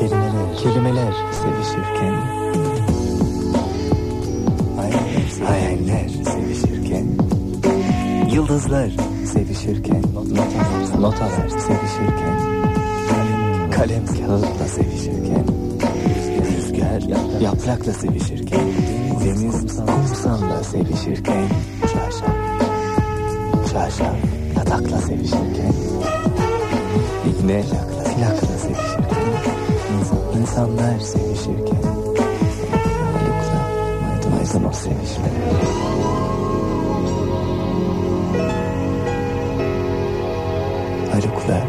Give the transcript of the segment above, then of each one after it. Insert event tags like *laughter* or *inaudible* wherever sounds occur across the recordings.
Kelimeler, kelimeler. Sevişirken. Hayaller, hayaller sevişirken. Yıldızlar sevişirken. Notalar, notalar sevişirken. Kalem. Kağıtla sevişirken. Rüzgar yaprak, yaprakla sevişirken. Deniz kumsalla sevişirken. Çarşaf. Çarşaf yatakla sevişirken. İğne. Plakla, sevişirken insanlar sevişirken Haluk'la maydanoz sevişmeler Haluk'la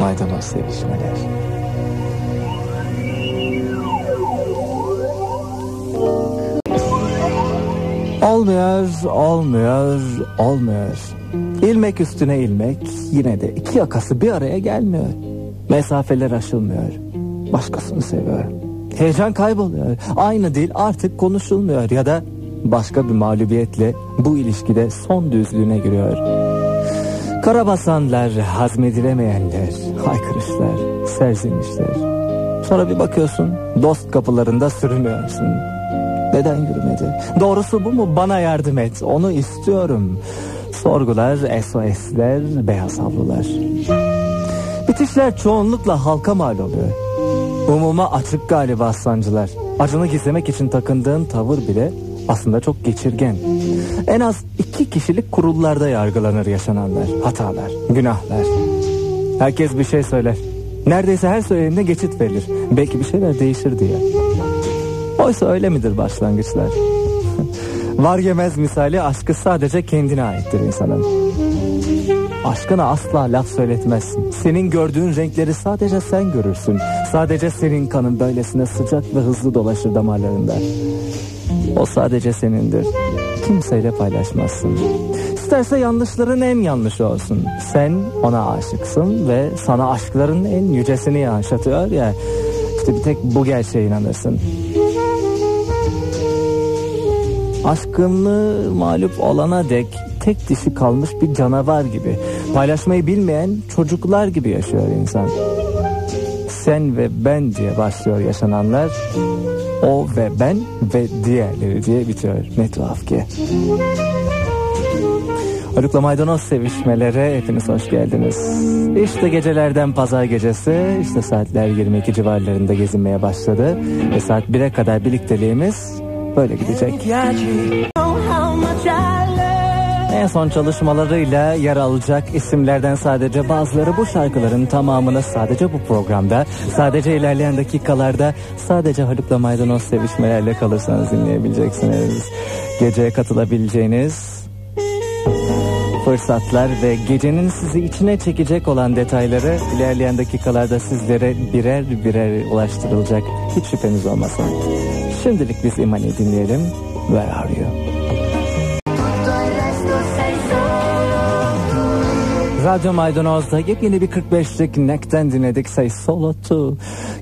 maydanoz sevişmeler Olmuyor, olmuyor, olmuyor. İlmek üstüne ilmek yine de iki yakası bir araya gelmiyor. Mesafeler aşılmıyor. Başkasını seviyor. Heyecan kayboluyor. Aynı dil artık konuşulmuyor ya da başka bir mağlubiyetle bu ilişkide son düzlüğüne giriyor. Karabasanlar, hazmedilemeyenler, haykırışlar, serzenişler. Sonra bir bakıyorsun dost kapılarında sürünüyorsun. Neden yürümedi? Doğrusu bu mu? Bana yardım et. Onu istiyorum. Sorgular, SOS'ler, beyaz havlular. Bitişler çoğunlukla halka mal oluyor. Umuma açık galiba sancılar. Acını gizlemek için takındığın tavır bile aslında çok geçirgen. En az iki kişilik kurullarda yargılanır yaşananlar, hatalar, günahlar. Herkes bir şey söyler. Neredeyse her söylenene geçit verilir. Belki bir şeyler değişir diye. Oysa öyle midir başlangıçlar? *laughs* Var yemez misali aşkı sadece kendine aittir insanın. Aşkına asla laf söyletmezsin. Senin gördüğün renkleri sadece sen görürsün. Sadece senin kanın böylesine sıcak ve hızlı dolaşır damarlarında. O sadece senindir. Kimseyle paylaşmazsın. İsterse yanlışların en yanlışı olsun. Sen ona aşıksın ve sana aşkların en yücesini yaşatıyor ya. İşte bir tek bu gerçeğe inanırsın. Aşkını mağlup olana dek tek dişi kalmış bir canavar gibi. Paylaşmayı bilmeyen çocuklar gibi yaşıyor insan. Sen ve ben diye başlıyor yaşananlar. O ve ben ve diğerleri diye bitiyor. Ne tuhaf ki. Haluk'la maydanoz sevişmelere hepiniz hoş geldiniz. İşte gecelerden pazar gecesi, işte saatler 22 civarlarında gezinmeye başladı. Ve saat 1'e kadar birlikteliğimiz böyle gidecek. En son çalışmalarıyla yer alacak isimlerden sadece bazıları bu şarkıların tamamını sadece bu programda, sadece ilerleyen dakikalarda, sadece Haluk'la maydanoz sevişmelerle kalırsanız dinleyebileceksiniz. Geceye katılabileceğiniz fırsatlar ve gecenin sizi içine çekecek olan detayları ilerleyen dakikalarda sizlere birer birer ulaştırılacak. Hiç şüpheniz olmasın. Şimdilik biz İmani dinleyelim. Where are you? Radyo Maydanoz'da yepyeni bir 45'lik Nek'ten dinledik Say Solo 2.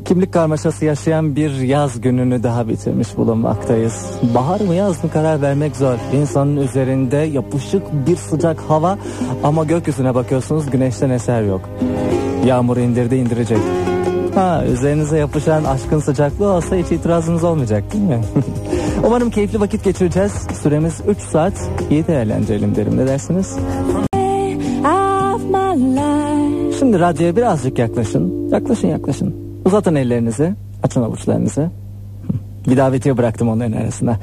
Kimlik karmaşası yaşayan bir yaz gününü daha bitirmiş bulunmaktayız. Bahar mı yaz mı karar vermek zor. İnsanın üzerinde yapışık bir sıcak hava ama gökyüzüne bakıyorsunuz güneşten eser yok. Yağmur indirdi indirecek. Ha üzerinize yapışan aşkın sıcaklığı olsa hiç itirazınız olmayacak değil mi? *laughs* Umarım keyifli vakit geçireceğiz. Süremiz 3 saat. İyi değerlendirelim derim. Ne dersiniz? Şimdi radyoya birazcık yaklaşın. Yaklaşın yaklaşın. Uzatın ellerinizi. Açın avuçlarınızı. Bir davetiye bıraktım onların arasına.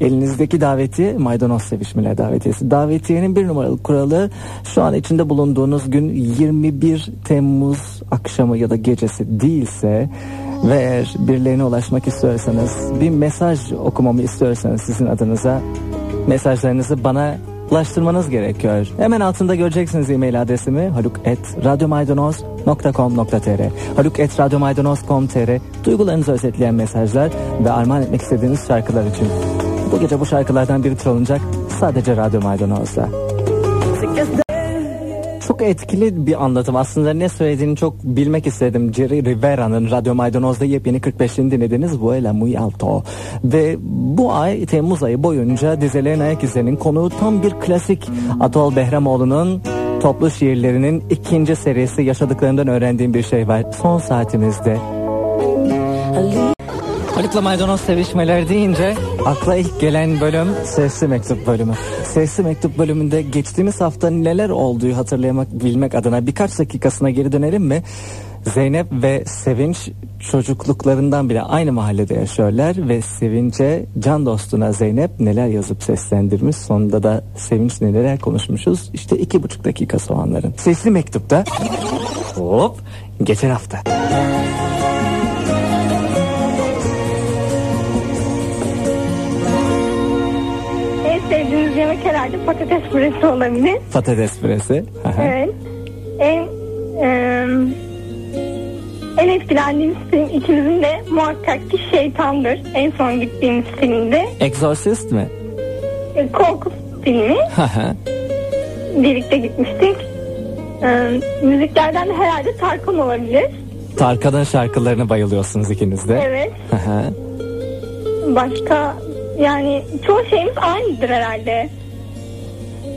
Elinizdeki daveti maydanoz sevişmeler davetiyesi. Davetiyenin bir numaralı kuralı şu an içinde bulunduğunuz gün 21 Temmuz akşamı ya da gecesi değilse ve eğer birilerine ulaşmak istiyorsanız bir mesaj okumamı istiyorsanız sizin adınıza mesajlarınızı bana ulaştırmanız gerekiyor. Hemen altında göreceksiniz e-mail adresimi haluk.radyomaydanoz.com.tr haluk.radyomaydanoz.com.tr Duygularınızı özetleyen mesajlar ve armağan etmek istediğiniz şarkılar için. Bu gece bu şarkılardan biri çalınacak sadece Radyo Maydanoz'da. Çok etkili bir anlatım. Aslında ne söylediğini çok bilmek istedim. Jerry Rivera'nın Radyo Maydanoz'da yepyeni 45'ini dinlediniz. Vuela Muy Alto. Ve bu ay Temmuz ayı boyunca dizelerin ayak izlerinin konuğu tam bir klasik Atol Behramoğlu'nun toplu şiirlerinin ikinci serisi yaşadıklarından öğrendiğim bir şey var. Son saatimizde. Haluk'la maydanoz sevişmeler deyince akla ilk gelen bölüm sesli mektup bölümü. Sesli mektup bölümünde geçtiğimiz hafta neler olduğu hatırlamak bilmek adına birkaç dakikasına geri dönelim mi? Zeynep ve Sevinç çocukluklarından bile aynı mahallede yaşıyorlar ve Sevinç'e can dostuna Zeynep neler yazıp seslendirmiş sonunda da Sevinç neler konuşmuşuz işte iki buçuk dakika soğanların. Sesli mektupta hop geçen hafta. Yemek herhalde patates püresi olabilir. Patates püresi. Aha. Evet. En e, en etkilendiğimiz film ikimizin de muhakkak ki şeytandır. En son gittiğimiz filmde. Exorcist mi? E, korku filmi. Aha. Birlikte gitmiştik. E, müziklerden de herhalde Tarkan olabilir. Tarkan'ın şarkılarına bayılıyorsunuz ikiniz de. Evet. Aha. Başka yani çoğu şeyimiz aynıdır herhalde.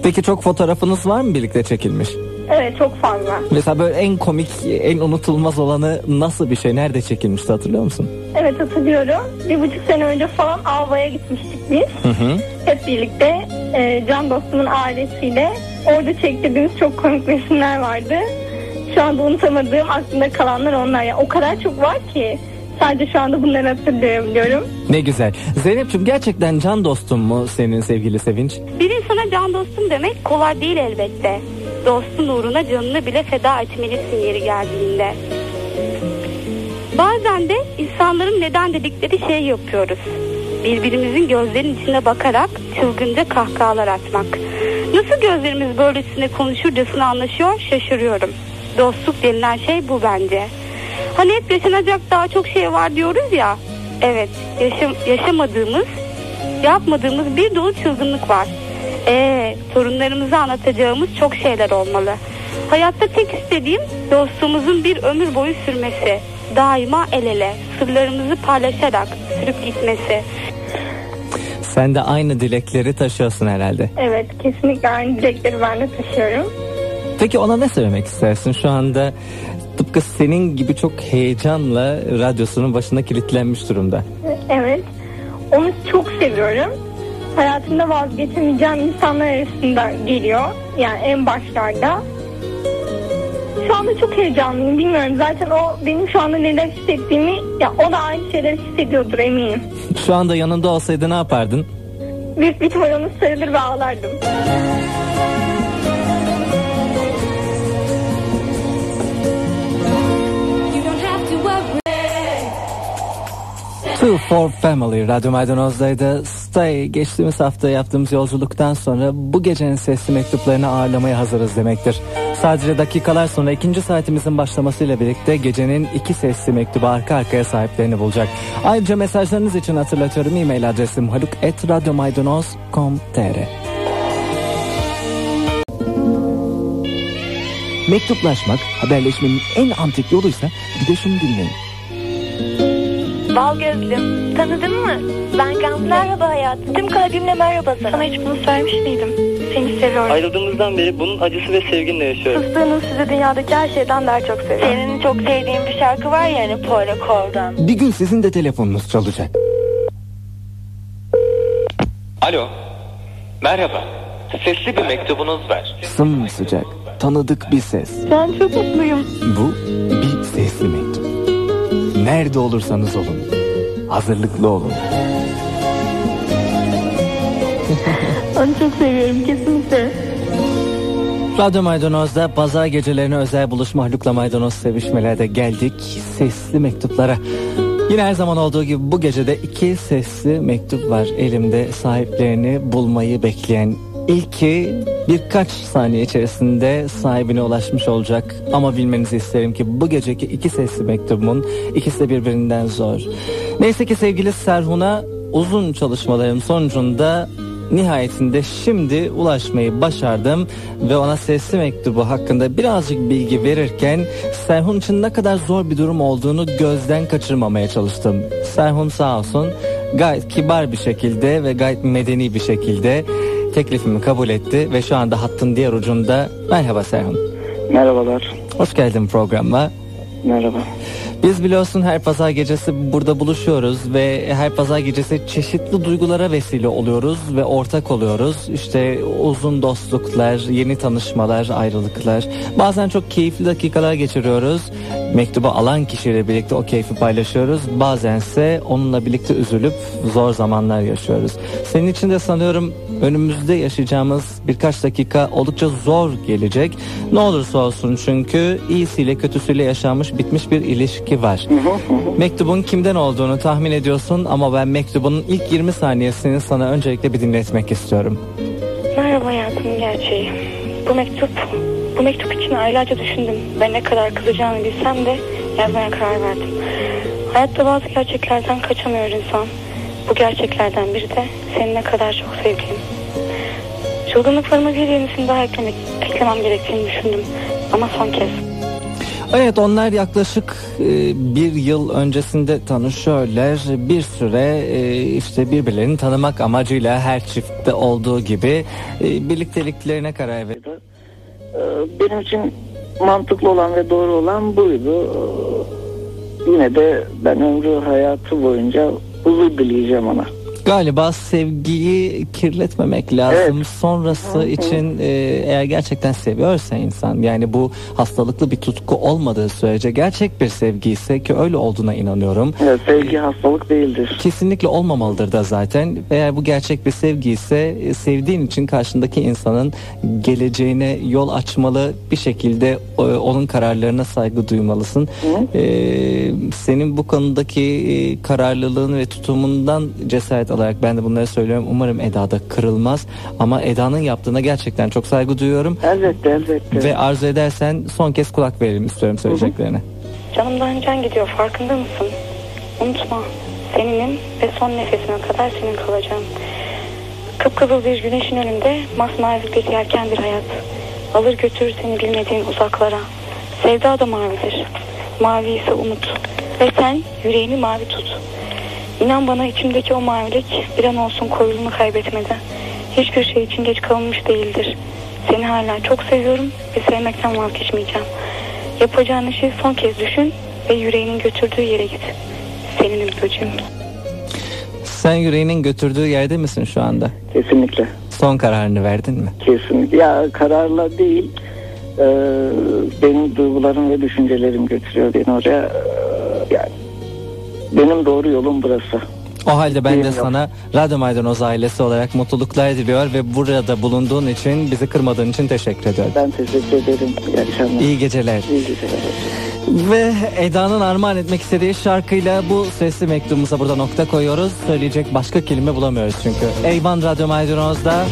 Peki çok fotoğrafınız var mı birlikte çekilmiş? Evet çok fazla. Mesela böyle en komik, en unutulmaz olanı nasıl bir şey? Nerede çekilmişti hatırlıyor musun? Evet hatırlıyorum. Bir buçuk sene önce falan Alva'ya gitmiştik biz. Hı hı. Hep birlikte e, can dostumun ailesiyle orada çektiğimiz çok komik resimler vardı. Şu anda unutamadığım aklımda kalanlar onlar. Yani o kadar çok var ki sadece şu anda bunları hatırlayabiliyorum. Ne güzel. Zeynep'ciğim gerçekten can dostum mu senin sevgili Sevinç? Bir insana can dostum demek kolay değil elbette. Dostun uğruna canını bile feda etmelisin yeri geldiğinde. Bazen de insanların neden dedikleri şeyi yapıyoruz. Birbirimizin gözlerinin içine bakarak çılgınca kahkahalar atmak. Nasıl gözlerimiz böylesine konuşurcasına anlaşıyor şaşırıyorum. Dostluk denilen şey bu bence. Hani hep yaşanacak daha çok şey var diyoruz ya. Evet yaşam, yaşamadığımız yapmadığımız bir dolu çılgınlık var. Ee, torunlarımıza anlatacağımız çok şeyler olmalı. Hayatta tek istediğim dostluğumuzun bir ömür boyu sürmesi. Daima el ele, sırlarımızı paylaşarak sürüp gitmesi. Sen de aynı dilekleri taşıyorsun herhalde. Evet kesinlikle aynı dilekleri ben de taşıyorum. Peki ona ne söylemek istersin? Şu anda tıpkı senin gibi çok heyecanla radyosunun başına kilitlenmiş durumda. Evet onu çok seviyorum. Hayatımda vazgeçemeyeceğim insanlar arasında geliyor. Yani en başlarda. Şu anda çok heyecanlıyım bilmiyorum. Zaten o benim şu anda neler hissettiğimi ya o da aynı şeyler hissediyordur eminim. Şu anda yanında olsaydı ne yapardın? Büyük bir ihtimal onu sarılır ve ağlardım. Two for Family Radyo Maydanoz'daydı. Stay geçtiğimiz hafta yaptığımız yolculuktan sonra bu gecenin sesli mektuplarını ağırlamaya hazırız demektir. Sadece dakikalar sonra ikinci saatimizin başlamasıyla birlikte gecenin iki sesli mektubu arka arkaya sahiplerini bulacak. Ayrıca mesajlarınız için hatırlatıyorum e-mail adresim haluk.radyomaydanoz.com.tr Mektuplaşmak haberleşmenin en antik yoluysa bir de şunu dinleyin. Bal gözlüm. Tanıdın mı? Ben Gamze. Merhaba hayatım. Tüm kalbimle merhaba sana. Sana hiç bunu söylemiş miydim? Seni seviyorum. Ayrıldığımızdan beri bunun acısı ve sevginle yaşıyorum. Fıstığının sizi dünyadaki her şeyden daha çok seviyorum. Senin çok sevdiğin bir şarkı var ya hani Paula Cole'dan. Bir gün sizin de telefonunuz çalacak. Alo. Merhaba. Sesli bir mektubunuz var. Sımsıcak, tanıdık bir ses. Ben çok mutluyum. Bu bir sesli mektup. Nerede olursanız olun, hazırlıklı olun. *laughs* Onu çok seviyorum kesinlikle. Radyo Maydanoz'da pazar gecelerine özel buluşma Haluk'la Maydanoz sevişmelerde geldik sesli mektuplara. Yine her zaman olduğu gibi bu gecede iki sesli mektup var elimde sahiplerini bulmayı bekleyen. İlki birkaç saniye içerisinde sahibine ulaşmış olacak ama bilmenizi isterim ki bu geceki iki sesli mektubumun ikisi de birbirinden zor. Neyse ki sevgili Serhun'a uzun çalışmalarım sonucunda Nihayetinde şimdi ulaşmayı başardım ve ona sesli mektubu hakkında birazcık bilgi verirken Serhun için ne kadar zor bir durum olduğunu gözden kaçırmamaya çalıştım. Serhun sağ olsun gayet kibar bir şekilde ve gayet medeni bir şekilde teklifimi kabul etti ve şu anda hattın diğer ucunda. Merhaba Serhan. Merhabalar. Hoş geldin programa. Merhaba. Biz biliyorsun her pazar gecesi burada buluşuyoruz ve her pazar gecesi çeşitli duygulara vesile oluyoruz ve ortak oluyoruz. İşte uzun dostluklar, yeni tanışmalar, ayrılıklar. Bazen çok keyifli dakikalar geçiriyoruz. Mektubu alan kişiyle birlikte o keyfi paylaşıyoruz. Bazense onunla birlikte üzülüp zor zamanlar yaşıyoruz. Senin için de sanıyorum önümüzde yaşayacağımız birkaç dakika oldukça zor gelecek. Ne olursa olsun çünkü iyisiyle kötüsüyle yaşanmış bitmiş bir ilişki var. *laughs* Mektubun kimden olduğunu tahmin ediyorsun ama ben mektubun ilk 20 saniyesini sana öncelikle bir dinletmek istiyorum. Merhaba hayatımın gerçeği. Bu mektup, bu mektup için aylarca düşündüm. Ben ne kadar kızacağını bilsem de yazmaya karar verdim. Hayatta bazı gerçeklerden kaçamıyor insan. Bu gerçeklerden biri de seni ne kadar çok sevdiğim. Çılgınlıklarıma bir yenisini daha eklemek, eklemem gerektiğini düşündüm. Ama son kez. Evet onlar yaklaşık e, bir yıl öncesinde tanışıyorlar. Bir süre e, işte birbirlerini tanımak amacıyla her çiftte olduğu gibi e, birlikteliklerine karar verdi. Ee, Benim için mantıklı olan ve doğru olan buydu. Yine de ben ömrü hayatı boyunca huzur dileyeceğim ona. Galiba sevgiyi kirletmemek lazım. Evet. Sonrası için e, eğer gerçekten seviyorsa insan yani bu hastalıklı bir tutku olmadığı sürece gerçek bir sevgi ise ki öyle olduğuna inanıyorum. Evet, sevgi hastalık değildir. Kesinlikle olmamalıdır da zaten. Eğer bu gerçek bir sevgi ise e, sevdiğin için karşındaki insanın geleceğine yol açmalı bir şekilde e, onun kararlarına saygı duymalısın. E, senin bu konudaki e, kararlılığın ve tutumundan cesaret alarak ben de bunları söylüyorum. Umarım Eda da kırılmaz ama Eda'nın yaptığına gerçekten çok saygı duyuyorum Elbette elbette. ve arzu edersen son kez kulak verelim istiyorum söyleyeceklerine. Canımdan can gidiyor farkında mısın? Unutma seninim ve son nefesime kadar senin kalacağım. Kıpkızıl bir güneşin önünde masmavi bir yelkendir hayat. Alır götürür seni bilmediğin uzaklara. Sevda da mavidir. Mavi ise umut. Ve sen yüreğini mavi tut. İnan bana içimdeki o mavilik bir an olsun koyuluğunu kaybetmedi. Hiçbir şey için geç kalınmış değildir. Seni hala çok seviyorum ve sevmekten vazgeçmeyeceğim. Yapacağın işi son kez düşün ve yüreğinin götürdüğü yere git. Seninim böcüğüm. Sen yüreğinin götürdüğü yerde misin şu anda? Kesinlikle. Son kararını verdin mi? Kesinlikle. Ya kararla değil e, benim duygularım ve düşüncelerim götürüyor beni oraya. E, yani benim doğru yolum burası. O halde ben de sana Radyo Maydanoz ailesi olarak mutluluklar diliyor ve burada bulunduğun için, bizi kırmadığın için teşekkür ediyorum. Ben teşekkür ederim. İyi akşamlar. İyi geceler. İyi geceler. Ve Eda'nın armağan etmek istediği şarkıyla bu sesli mektubumuza burada nokta koyuyoruz. Söyleyecek başka kelime bulamıyoruz çünkü. Eyvan Radyo Maydanoz'da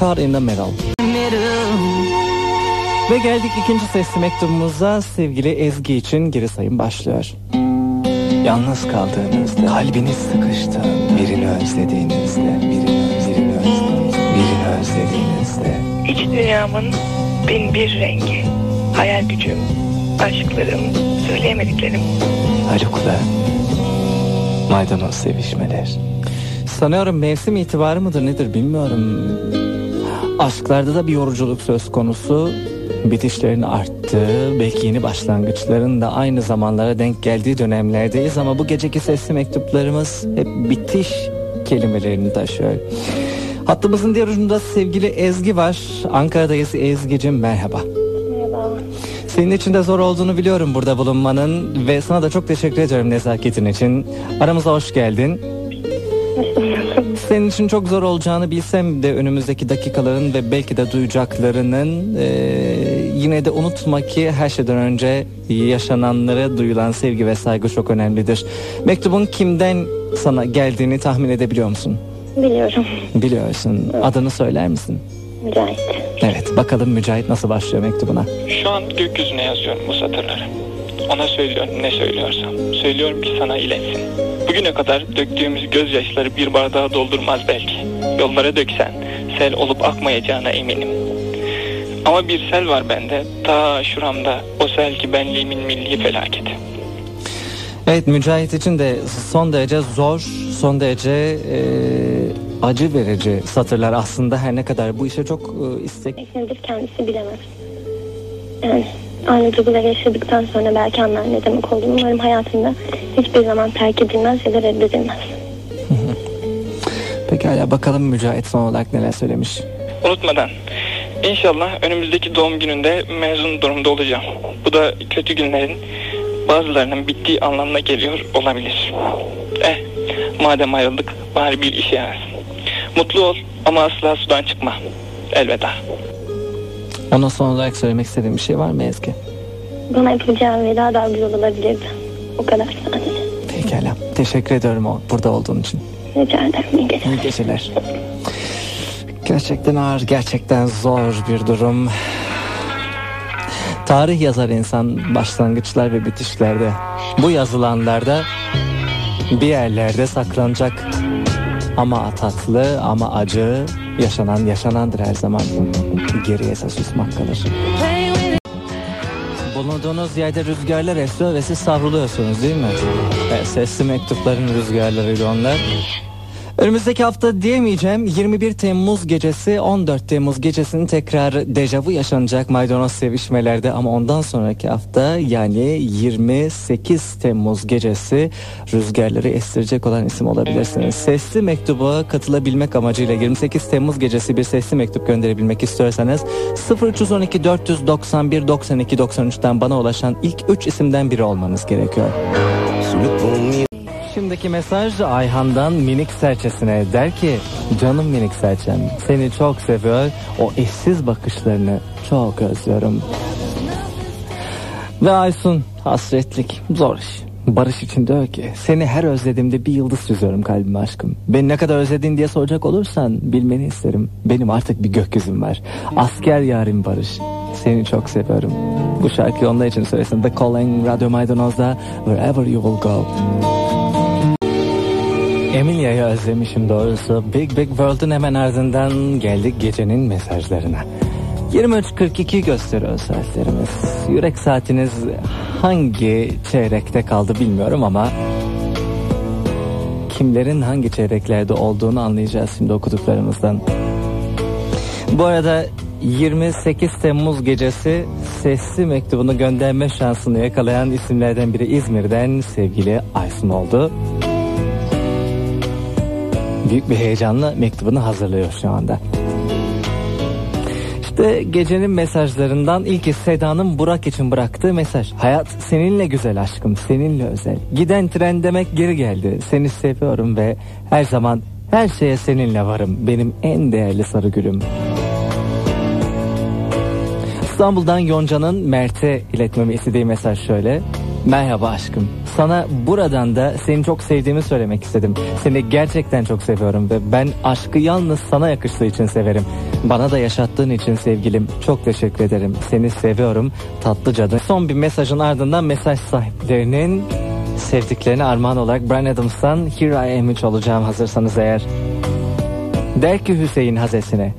Car in the Middle. Ve geldik ikinci sesli mektubumuza sevgili Ezgi için geri sayım başlıyor. Yalnız kaldığınızda, kalbiniz sıkıştı, birini özlediğinizde, birini, birini, özlediğinizde, birini özlediğinizde. İç dünyamın bin bir rengi. Hayal gücüm, aşklarım, söyleyemediklerim. Haluk'la maydanoz sevişmeler. Sanıyorum mevsim itibarı mıdır nedir bilmiyorum. Aşklarda da bir yoruculuk söz konusu. Bitişlerin arttığı, belki yeni başlangıçların da aynı zamanlara denk geldiği dönemlerdeyiz ama bu geceki sesli mektuplarımız hep bitiş kelimelerini taşıyor. Hattımızın diğer ucunda sevgili Ezgi var. Ankara'dayız Ezgi'cim merhaba. Merhaba. Senin için de zor olduğunu biliyorum burada bulunmanın ve sana da çok teşekkür ediyorum nezaketin için. Aramıza hoş geldin. Senin için çok zor olacağını bilsem de önümüzdeki dakikaların ve belki de duyacaklarının eee, yine de unutma ki her şeyden önce yaşananlara duyulan sevgi ve saygı çok önemlidir. Mektubun kimden sana geldiğini tahmin edebiliyor musun? Biliyorum. Biliyorsun. Adını söyler misin? Mücahit. Evet. Bakalım Mücahit nasıl başlıyor mektubuna? Şu an gökyüzüne yazıyorum bu satırları. Ona söylüyorum ne söylüyorsam. Söylüyorum ki sana iletsin. Bugüne kadar döktüğümüz gözyaşları bir bardağa doldurmaz belki. Yollara döksen sel olup akmayacağına eminim. Ama bir sel var bende. Ta şuramda o sel ki benliğimin milli felaketi. Evet Mücahit için de son derece zor, son derece e, acı verici satırlar aslında her ne kadar bu işe çok e, istek. Nedir kendisi bilemez. Yani aynı duyguları yaşadıktan sonra belki anlar ne demek olduğunu. Umarım hayatında hiçbir zaman terk edilmez ya da reddedilmez. Pekala bakalım Mücahit son olarak neler söylemiş. Unutmadan inşallah önümüzdeki doğum gününde mezun durumda olacağım. Bu da kötü günlerin bazılarının bittiği anlamına geliyor olabilir. Eh madem ayrıldık bari bir işe yarasın. Mutlu ol ama asla sudan çıkma. Elveda. Ona son olarak söylemek istediğim bir şey var mı Ezgi? Bana yapacağı veda daha güzel olabilirdi. O kadar sadece. Pekala. Teşekkür ediyorum o burada olduğun için. Rica ederim. İyi geceler. İyi geceler. Gerçekten ağır, gerçekten zor bir durum. Tarih yazar insan başlangıçlar ve bitişlerde. Bu yazılanlarda bir yerlerde saklanacak. Ama tatlı ama acı yaşanan yaşanandır her zaman. Geriye susmak kalır. Bulunduğunuz yerde rüzgarlar esiyor ve siz savruluyorsunuz değil mi? Evet, sesli mektupların rüzgarlarıydı onlar. Önümüzdeki hafta diyemeyeceğim 21 Temmuz gecesi 14 Temmuz gecesinin tekrar dejavu yaşanacak maydanoz sevişmelerde ama ondan sonraki hafta yani 28 Temmuz gecesi rüzgarları estirecek olan isim olabilirsiniz. Sesli mektuba katılabilmek amacıyla 28 Temmuz gecesi bir sesli mektup gönderebilmek istiyorsanız 0312 491 92 93'ten bana ulaşan ilk 3 isimden biri olmanız gerekiyor. Şimdiki mesaj Ayhan'dan minik serçesine der ki canım minik serçem seni çok seviyor o eşsiz bakışlarını çok özlüyorum. Ve Aysun hasretlik zor iş. Barış için diyor ki seni her özlediğimde bir yıldız çiziyorum kalbime aşkım. Beni ne kadar özledin diye soracak olursan bilmeni isterim. Benim artık bir gökyüzüm var. Asker yarim Barış. Seni çok seviyorum. Bu şarkıyı onlar için söylesin. The Calling Radyo Maydanoz'da Wherever You Will Go. Emilia'yı özlemişim doğrusu. Big Big World'un hemen ardından geldik gecenin mesajlarına. 23.42 gösteriyor saatlerimiz. Yürek saatiniz hangi çeyrekte kaldı bilmiyorum ama kimlerin hangi çeyreklerde olduğunu anlayacağız şimdi okuduklarımızdan. Bu arada 28 Temmuz gecesi sesli mektubunu gönderme şansını yakalayan isimlerden biri İzmir'den sevgili Aysun oldu büyük bir heyecanla mektubunu hazırlıyor şu anda. İşte gecenin mesajlarından ilki Seda'nın Burak için bıraktığı mesaj. Hayat seninle güzel aşkım, seninle özel. Giden tren demek geri geldi. Seni seviyorum ve her zaman her şeye seninle varım. Benim en değerli sarı gülüm. İstanbul'dan Yonca'nın Mert'e iletmemi istediği mesaj şöyle. Merhaba aşkım. Sana buradan da seni çok sevdiğimi söylemek istedim. Seni gerçekten çok seviyorum ve ben aşkı yalnız sana yakıştığı için severim. Bana da yaşattığın için sevgilim çok teşekkür ederim. Seni seviyorum tatlı cadı. Son bir mesajın ardından mesaj sahiplerinin sevdiklerine armağan olarak Brian Adams'tan Here I Am olacağım hazırsanız eğer. Der ki Hüseyin Hazesine.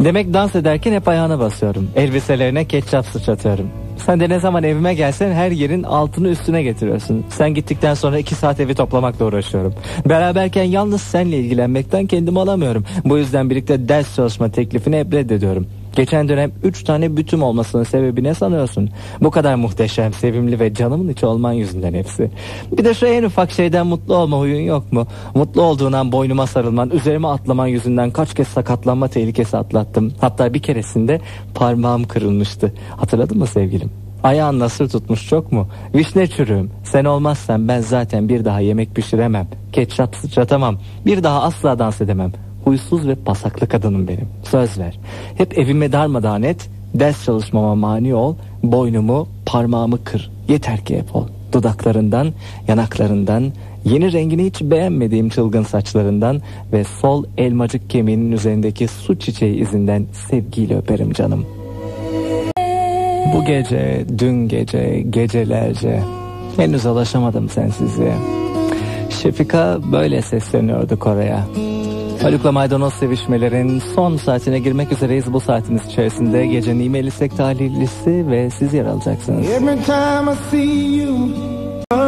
Demek dans ederken hep ayağına basıyorum. Elbiselerine ketçap sıçratıyorum. Sen de ne zaman evime gelsen her yerin altını üstüne getiriyorsun. Sen gittikten sonra iki saat evi toplamakla uğraşıyorum. Beraberken yalnız senle ilgilenmekten kendimi alamıyorum. Bu yüzden birlikte ders çalışma teklifini hep reddediyorum. Geçen dönem 3 tane bütüm olmasının sebebi ne sanıyorsun? Bu kadar muhteşem, sevimli ve canımın içi olman yüzünden hepsi. Bir de şu en ufak şeyden mutlu olma huyun yok mu? Mutlu olduğundan boynuma sarılman, üzerime atlaman yüzünden kaç kez sakatlanma tehlikesi atlattım. Hatta bir keresinde parmağım kırılmıştı. Hatırladın mı sevgilim? Ayağın nasır tutmuş çok mu? Vişne çürüğüm. Sen olmazsan ben zaten bir daha yemek pişiremem. Ketçap sıçratamam. Bir daha asla dans edemem. Huysuz ve pasaklı kadınım benim. Söz ver. Hep evime darmadağın et. Ders çalışmama mani ol. Boynumu, parmağımı kır. Yeter ki hep ol. Dudaklarından, yanaklarından, yeni rengini hiç beğenmediğim çılgın saçlarından ve sol elmacık kemiğinin üzerindeki su çiçeği izinden sevgiyle öperim canım. Bu gece, dün gece, gecelerce henüz alışamadım sensizliğe. Şefika böyle sesleniyordu Kore'ye. Haluk'la maydanoz sevişmelerin son saatine girmek üzereyiz. Bu saatiniz içerisinde gecenin e-mail istek talihlisi ve siz yer alacaksınız. Every time I see you, oh,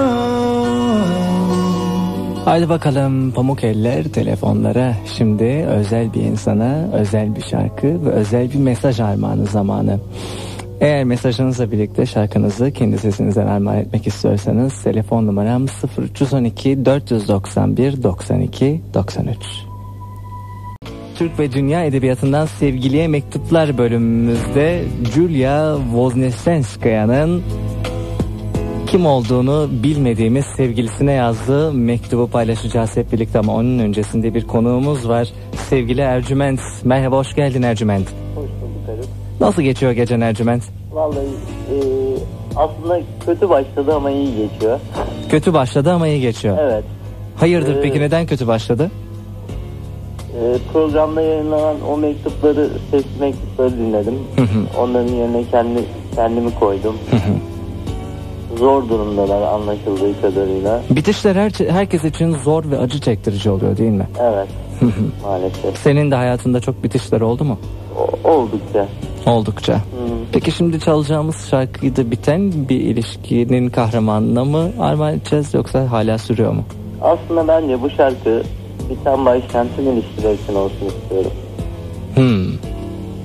Haydi bakalım pamuk eller telefonlara. Şimdi özel bir insana özel bir şarkı ve özel bir mesaj armağanı zamanı. Eğer mesajınızla birlikte şarkınızı kendi sesinizden armağan etmek istiyorsanız telefon numaram 0312 491 92 93. Türk ve Dünya Edebiyatı'ndan Sevgiliye Mektuplar bölümümüzde Julia Voznesenskaya'nın kim olduğunu bilmediğimiz sevgilisine yazdığı mektubu paylaşacağız hep birlikte ama onun öncesinde bir konuğumuz var. Sevgili Ercüment. Merhaba hoş geldin Ercüment. Hoş bulduk Haluk. Nasıl geçiyor gecen Ercüment? Vallahi e, aslında kötü başladı ama iyi geçiyor. Kötü başladı ama iyi geçiyor. Evet. Hayırdır Ee, peki neden kötü başladı? E, programda yayınlanan o mektupları, ses mektupları dinledim. Onların yerine kendi kendimi koydum. Zor durumdalar anlaşıldığı kadarıyla. Bitişler her, herkes için zor ve acı çektirici oluyor değil mi? Evet. maalesef. Senin de hayatında çok bitişler oldu mu? O- oldukça. Oldukça. Hı. Peki şimdi çalacağımız şarkıyı da biten bir ilişkinin kahramanına mı armağan edeceğiz yoksa hala sürüyor mu? Aslında bence bu şarkı biten başkentin için olsun istiyorum. Hmm.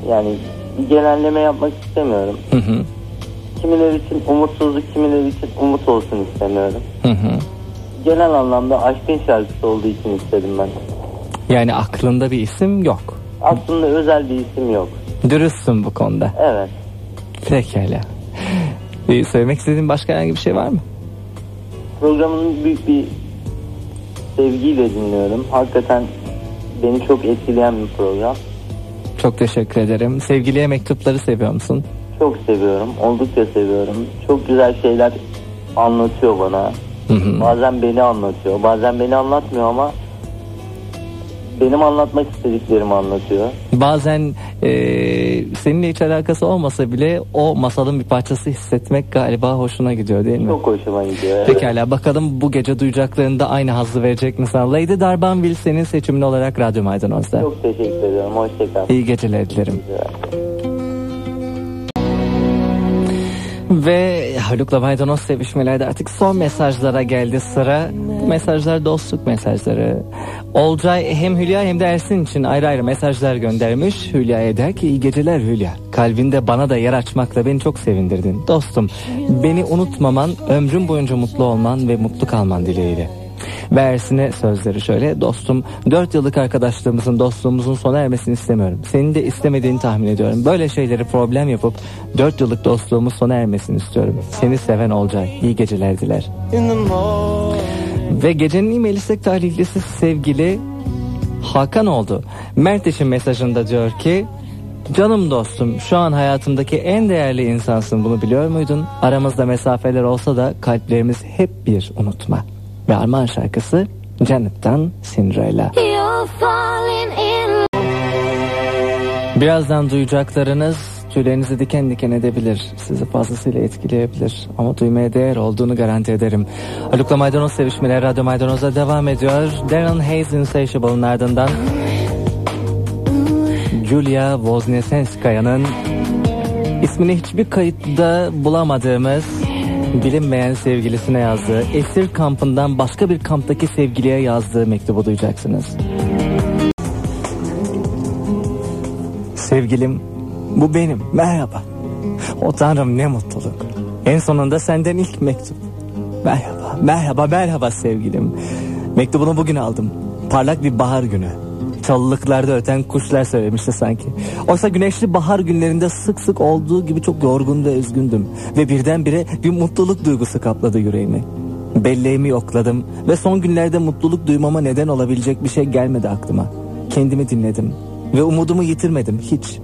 Yani bir genelleme yapmak istemiyorum. Hı hı. Kimileri için umutsuzluk, kimileri için umut olsun istemiyorum. Hı hı. Genel anlamda aşkın şarkısı olduğu için istedim ben. Yani aklında bir isim yok. Aslında özel bir isim yok. Dürüstsün bu konuda. Evet. Pekala. Ee, söylemek istediğin başka herhangi bir şey var mı? Programını büyük bir sevgiyle dinliyorum. Hakikaten beni çok etkileyen bir program. Çok teşekkür ederim. Sevgiliye mektupları seviyor musun? Çok seviyorum. Oldukça seviyorum. Çok güzel şeyler anlatıyor bana. Hı hı. Bazen beni anlatıyor. Bazen beni anlatmıyor ama benim anlatmak istediklerimi anlatıyor. Bazen eee, seninle hiç alakası olmasa bile o masalın bir parçası hissetmek galiba hoşuna gidiyor değil mi? Çok hoşuma gidiyor. evet. Pekala bakalım bu gece duyacaklarında aynı hazzı verecek mi sana? Lady Darbanville senin seçimin olarak Radyo Maydanoz'da. Çok teşekkür ediyorum. Hoşçakal. İyi geceler dilerim. Ve Haluk'la Maydanoz sevişmelerde artık son mesajlara geldi sıra. Mesajlar dostluk mesajları. Olcay hem Hülya hem de Ersin için ayrı ayrı mesajlar göndermiş. Hülya'ya der ki iyi geceler Hülya. Kalbinde bana da yer açmakla beni çok sevindirdin. Dostum beni unutmaman, ömrüm boyunca mutlu olman ve mutlu kalman dileğiyle. Ve Ersin'e sözleri şöyle. Dostum 4 yıllık arkadaşlığımızın dostluğumuzun sona ermesini istemiyorum. Senin de istemediğini tahmin ediyorum. Böyle şeyleri problem yapıp 4 yıllık dostluğumuz sona ermesini istiyorum. Seni seven Olcay İyi geceler diler. Ve gecenin e-mail istek tarihlisi sevgili Hakan oldu. Mert için mesajında diyor ki Canım dostum şu an hayatımdaki en değerli insansın. Bunu biliyor muydun? Aramızda mesafeler olsa da kalplerimiz hep bir unutma. Ve Armağan şarkısı Janet'tan Cinderella. Birazdan duyacaklarınız tüylerinizi diken diken edebilir. Sizi fazlasıyla etkileyebilir. Ama duymaya değer olduğunu garanti ederim. Haluk'la Maydanoz sevişmeleri Radyo Maydanoz'a devam ediyor. Darren Hayes Insatiable'ın ardından Julia Wozniasenskaya'nın ismini hiçbir kayıtta bulamadığımız bilinmeyen sevgilisine yazdığı, esir kampından başka bir kamptaki sevgiliye yazdığı mektubu duyacaksınız. Sevgilim, bu benim. Merhaba. O tanrım ne mutluluk. En sonunda senden ilk mektup. Merhaba, merhaba, merhaba sevgilim. Mektubunu bugün aldım. Parlak bir bahar günü. Çalılıklarda öten kuşlar söylemişti sanki. Oysa güneşli bahar günlerinde sık sık olduğu gibi çok yorgun ve üzgündüm. Ve birdenbire bir mutluluk duygusu kapladı yüreğimi. Belleğimi yokladım ve son günlerde mutluluk duymama neden olabilecek bir şey gelmedi aklıma. Kendimi dinledim ve umudumu yitirmedim hiç.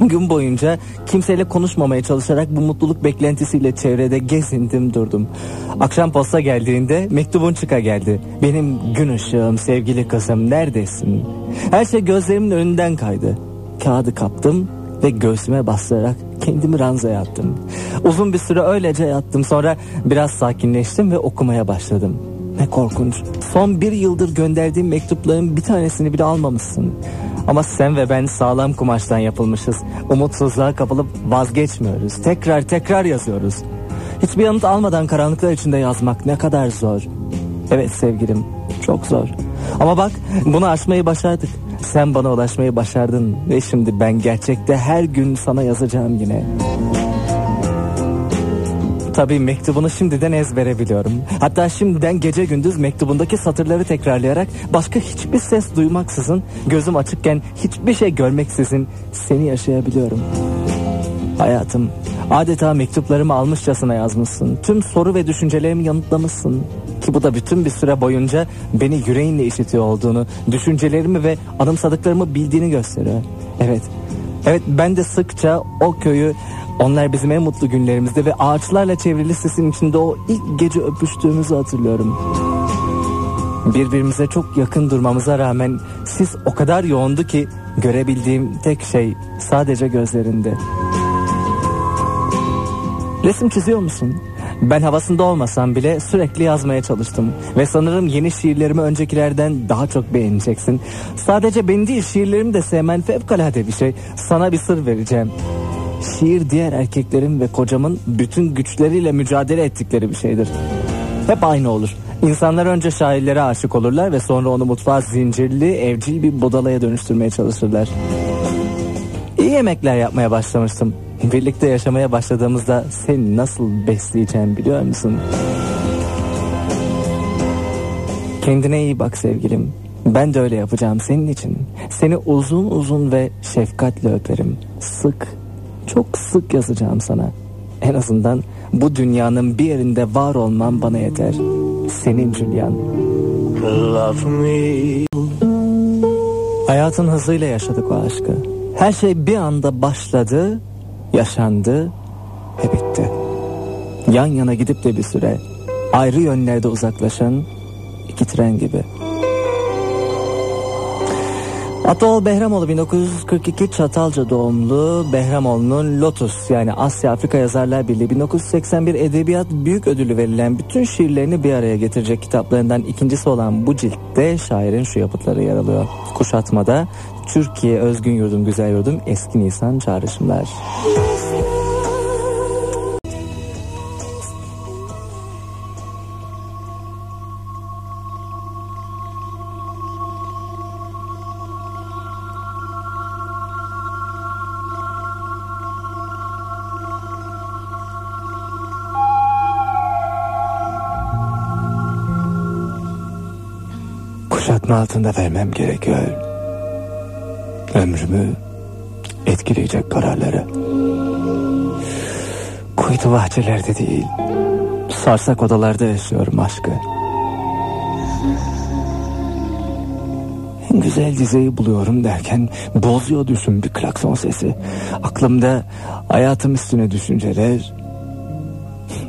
Gün boyunca kimseyle konuşmamaya çalışarak bu mutluluk beklentisiyle çevrede gezindim durdum. Akşam posta geldiğinde mektubun çıka geldi. Benim gün ışığım sevgili kızım neredesin? Her şey gözlerimin önünden kaydı. Kağıdı kaptım ve göğsüme bastırarak kendimi ranzaya attım. Uzun bir süre öylece yattım sonra biraz sakinleştim ve okumaya başladım. Ne korkunç. Son bir yıldır gönderdiğim mektupların bir tanesini bile almamışsın. Ama sen ve ben sağlam kumaştan yapılmışız. Umutsuzluğa kapılıp vazgeçmiyoruz. Tekrar tekrar yazıyoruz. Hiçbir yanıt almadan karanlıklar içinde yazmak ne kadar zor. Evet sevgilim, Çok zor. Ama bak bunu aşmayı başardık. Sen bana ulaşmayı başardın ve şimdi ben gerçekte her gün sana yazacağım yine. Tabii mektubunu şimdiden ezbere biliyorum. Hatta şimdiden gece gündüz mektubundaki satırları tekrarlayarak başka hiçbir ses duymaksızın gözüm açıkken hiçbir şey görmeksizin seni yaşayabiliyorum. Hayatım adeta mektuplarımı almışçasına yazmışsın. Tüm soru ve düşüncelerimi yanıtlamışsın. Ki bu da bütün bir süre boyunca beni yüreğinle işitiyor olduğunu, düşüncelerimi ve anımsadıklarımı bildiğini gösteriyor. Evet, evet ben de sıkça o köyü onlar bizim en mutlu günlerimizde ve ağaçlarla çevrili sesin içinde o ilk gece öpüştüğümüzü hatırlıyorum. Birbirimize çok yakın durmamıza rağmen siz o kadar yoğundu ki görebildiğim tek şey sadece gözlerinde. Resim çiziyor musun? Ben havasında olmasam bile sürekli yazmaya çalıştım. Ve sanırım yeni şiirlerimi öncekilerden daha çok beğeneceksin. Sadece beni değil şiirlerimi de sevmen fevkalade bir şey. Sana bir sır vereceğim. Şiir diğer erkeklerin ve kocamın bütün güçleriyle mücadele ettikleri bir şeydir. Hep aynı olur. İnsanlar önce şairlere aşık olurlar ve sonra onu mutfağa zincirli, evcil bir budalaya dönüştürmeye çalışırlar. İyi yemekler yapmaya başlamıştım. Birlikte yaşamaya başladığımızda seni nasıl besleyeceğim biliyor musun? Kendine iyi bak sevgilim. Ben de öyle yapacağım senin için. Seni uzun uzun ve şefkatle öperim. Sık, çok sık yazacağım sana. En azından bu dünyanın bir yerinde var olman bana yeter. Senin Julian. Hayatın hızıyla yaşadık o aşkı. Her şey bir anda başladı, yaşandı ve bitti. Yan yana gidip de bir süre ayrı yönlerde uzaklaşan iki tren gibi. Atol Behramoğlu 1942 Çatalca doğumlu Behramoğlu'nun Lotus yani Asya Afrika Yazarlar Birliği 1981 Edebiyat Büyük Ödülü verilen bütün şiirlerini bir araya getirecek kitaplarından ikincisi olan bu ciltte şairin şu yapıtları yer alıyor. Kuşatmada Türkiye Özgün Yurdum Güzel Yurdum Eski Nisan Çağrışımlar. Altında vermem gerekiyor. Ömrümü etkileyecek kararları. Kuytu bahçelerde değil, sarsak odalarda yaşıyorum aşkı. En güzel dizeyi buluyorum derken bozuyor düşün bir klakson sesi. Aklımda hayatım üstüne düşünceler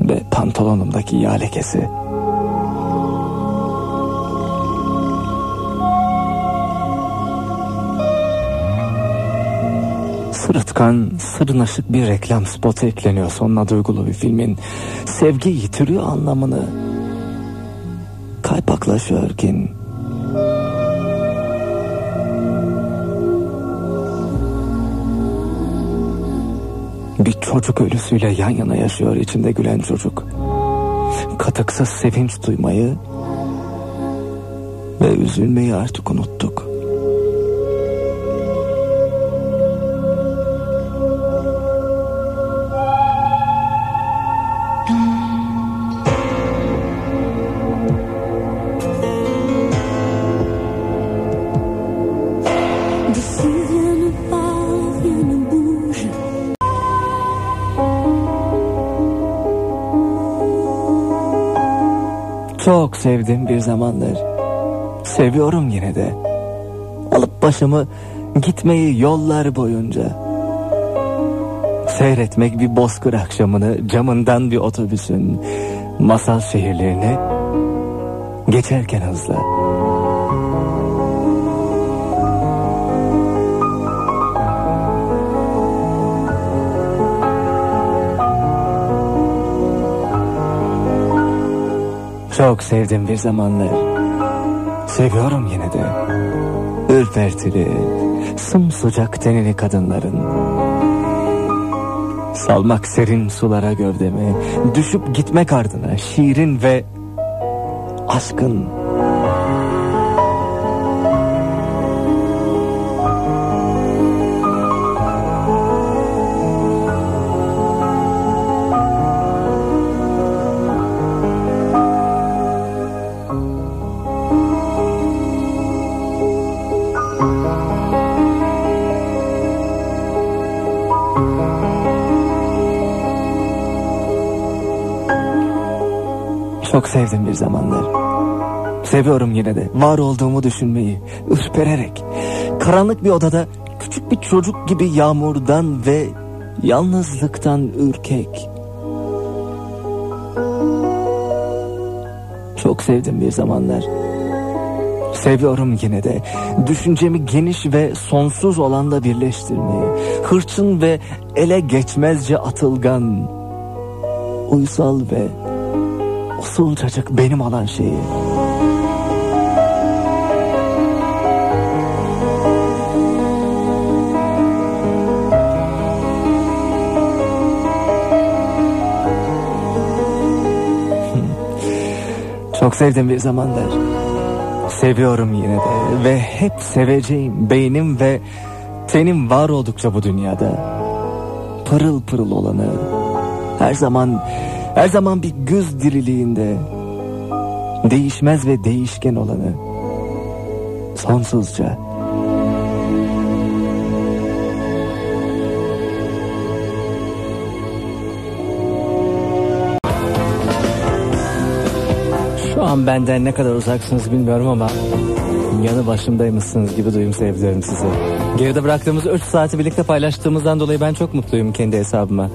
ve pantolonumdaki yağ lekesi. Sırıtkan, sırnaşık bir reklam spotu ekleniyor sonuna duygulu bir filmin. Sevgi yitiriyor anlamını. Kaypaklaşıyor kin. Bir çocuk ölüsüyle yan yana yaşıyor içinde gülen çocuk. Katıksız sevinç duymayı ve üzülmeyi artık unuttuk. Çok sevdim bir zamanlar. Seviyorum yine de. Alıp başımı gitmeyi yollar boyunca. Seyretmek bir bozkır akşamını camından bir otobüsün masal şehirlerini geçerken hızla. Çok sevdim bir zamanlar. Seviyorum yine de. Ürpertili, sımsıcak tenini kadınların. Salmak serin sulara gövdemi, düşüp gitmek ardına şiirin ve aşkın. Çok sevdim bir zamanlar. Seviyorum yine de var olduğumu düşünmeyi, ürpererek. Karanlık bir odada küçük bir çocuk gibi yağmurdan ve yalnızlıktan ürkek. Çok sevdim bir zamanlar. Seviyorum yine de düşüncemi geniş ve sonsuz olanda birleştirmeyi. Hırçın ve ele geçmezce atılgan. Uysal ve usulcacık benim olan şeyi. *laughs* Çok sevdim bir zamanlar. Seviyorum yine de ve hep seveceğim beynim ve tenim var oldukça bu dünyada. Pırıl pırıl olanı. Her zaman her zaman bir güz diriliğinde değişmez ve değişken olanı. Sonsuzca. Şu an benden ne kadar uzaksınız bilmiyorum ama yanı başımdaymışsınız gibi duyum seviyorum sizi. Geride bıraktığımız 3 saati birlikte paylaştığımızdan dolayı ben çok mutluyum kendi hesabıma.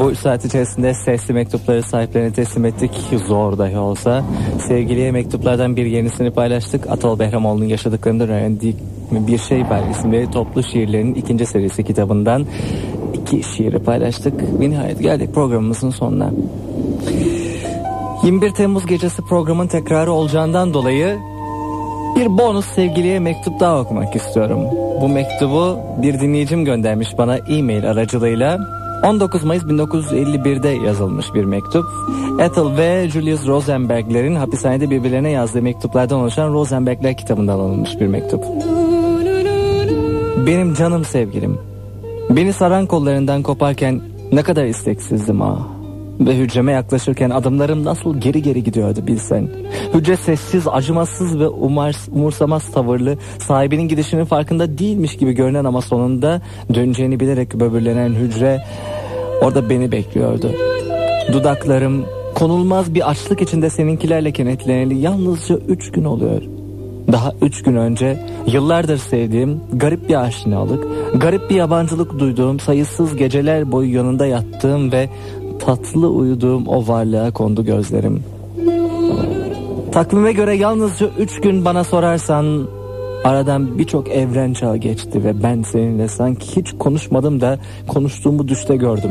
Bu 3 saat içerisinde sesli mektupları sahiplerine teslim ettik. Zor dahi olsa. Sevgiliye mektuplardan bir yenisini paylaştık. Atol Behramoğlu'nun yaşadıklarından öğrendiği bir şey var isimli toplu şiirlerin ikinci serisi kitabından iki şiiri paylaştık. Ve nihayet geldik programımızın sonuna. 21 Temmuz gecesi programın tekrarı olacağından dolayı bir bonus sevgiliye mektup daha okumak istiyorum. Bu mektubu bir dinleyicim göndermiş bana e-mail aracılığıyla. 19 Mayıs 1951'de yazılmış bir mektup. Ethel ve Julius Rosenberg'lerin hapishanede birbirlerine yazdığı mektuplardan oluşan Rosenberg'ler kitabından alınmış bir mektup. Benim canım sevgilim. Beni saran kollarından koparken ne kadar isteksizdim ah. Ve hücreme yaklaşırken adımlarım nasıl geri geri gidiyordu bilsen. Hücre sessiz, acımasız ve umar, umursamaz tavırlı, sahibinin gidişinin farkında değilmiş gibi görünen ama sonunda döneceğini bilerek böbürlenen hücre orada beni bekliyordu. Dudaklarım konulmaz bir açlık içinde seninkilerle kenetleneli yalnızca üç gün oluyor. Daha üç gün önce yıllardır sevdiğim garip bir aşinalık, garip bir yabancılık duyduğum, sayısız geceler boyu yanında yattığım ve tatlı uyuduğum o varlığa kondu gözlerim. Takvime göre yalnızca üç gün bana sorarsan aradan birçok evren çağı geçti ve ben seninle sanki hiç konuşmadım da konuştuğumu düşte gördüm.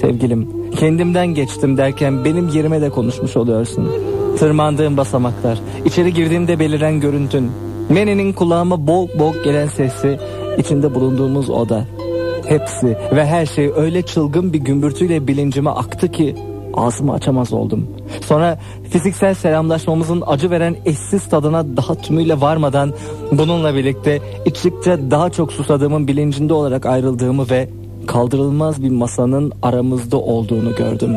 Sevgilim kendimden geçtim derken benim yerime de konuşmuş oluyorsun. Tırmandığım basamaklar, içeri girdiğimde beliren görüntün, Mene'nin kulağıma boğuk boğuk gelen sesi, içinde bulunduğumuz oda. Hepsi ve her şey öyle çılgın bir gümbürtüyle bilincime aktı ki ağzımı açamaz oldum. Sonra fiziksel selamlaşmamızın acı veren eşsiz tadına daha tümüyle varmadan bununla birlikte içtikçe daha çok susadığımın bilincinde olarak ayrıldığımı ve kaldırılmaz bir masanın aramızda olduğunu gördüm.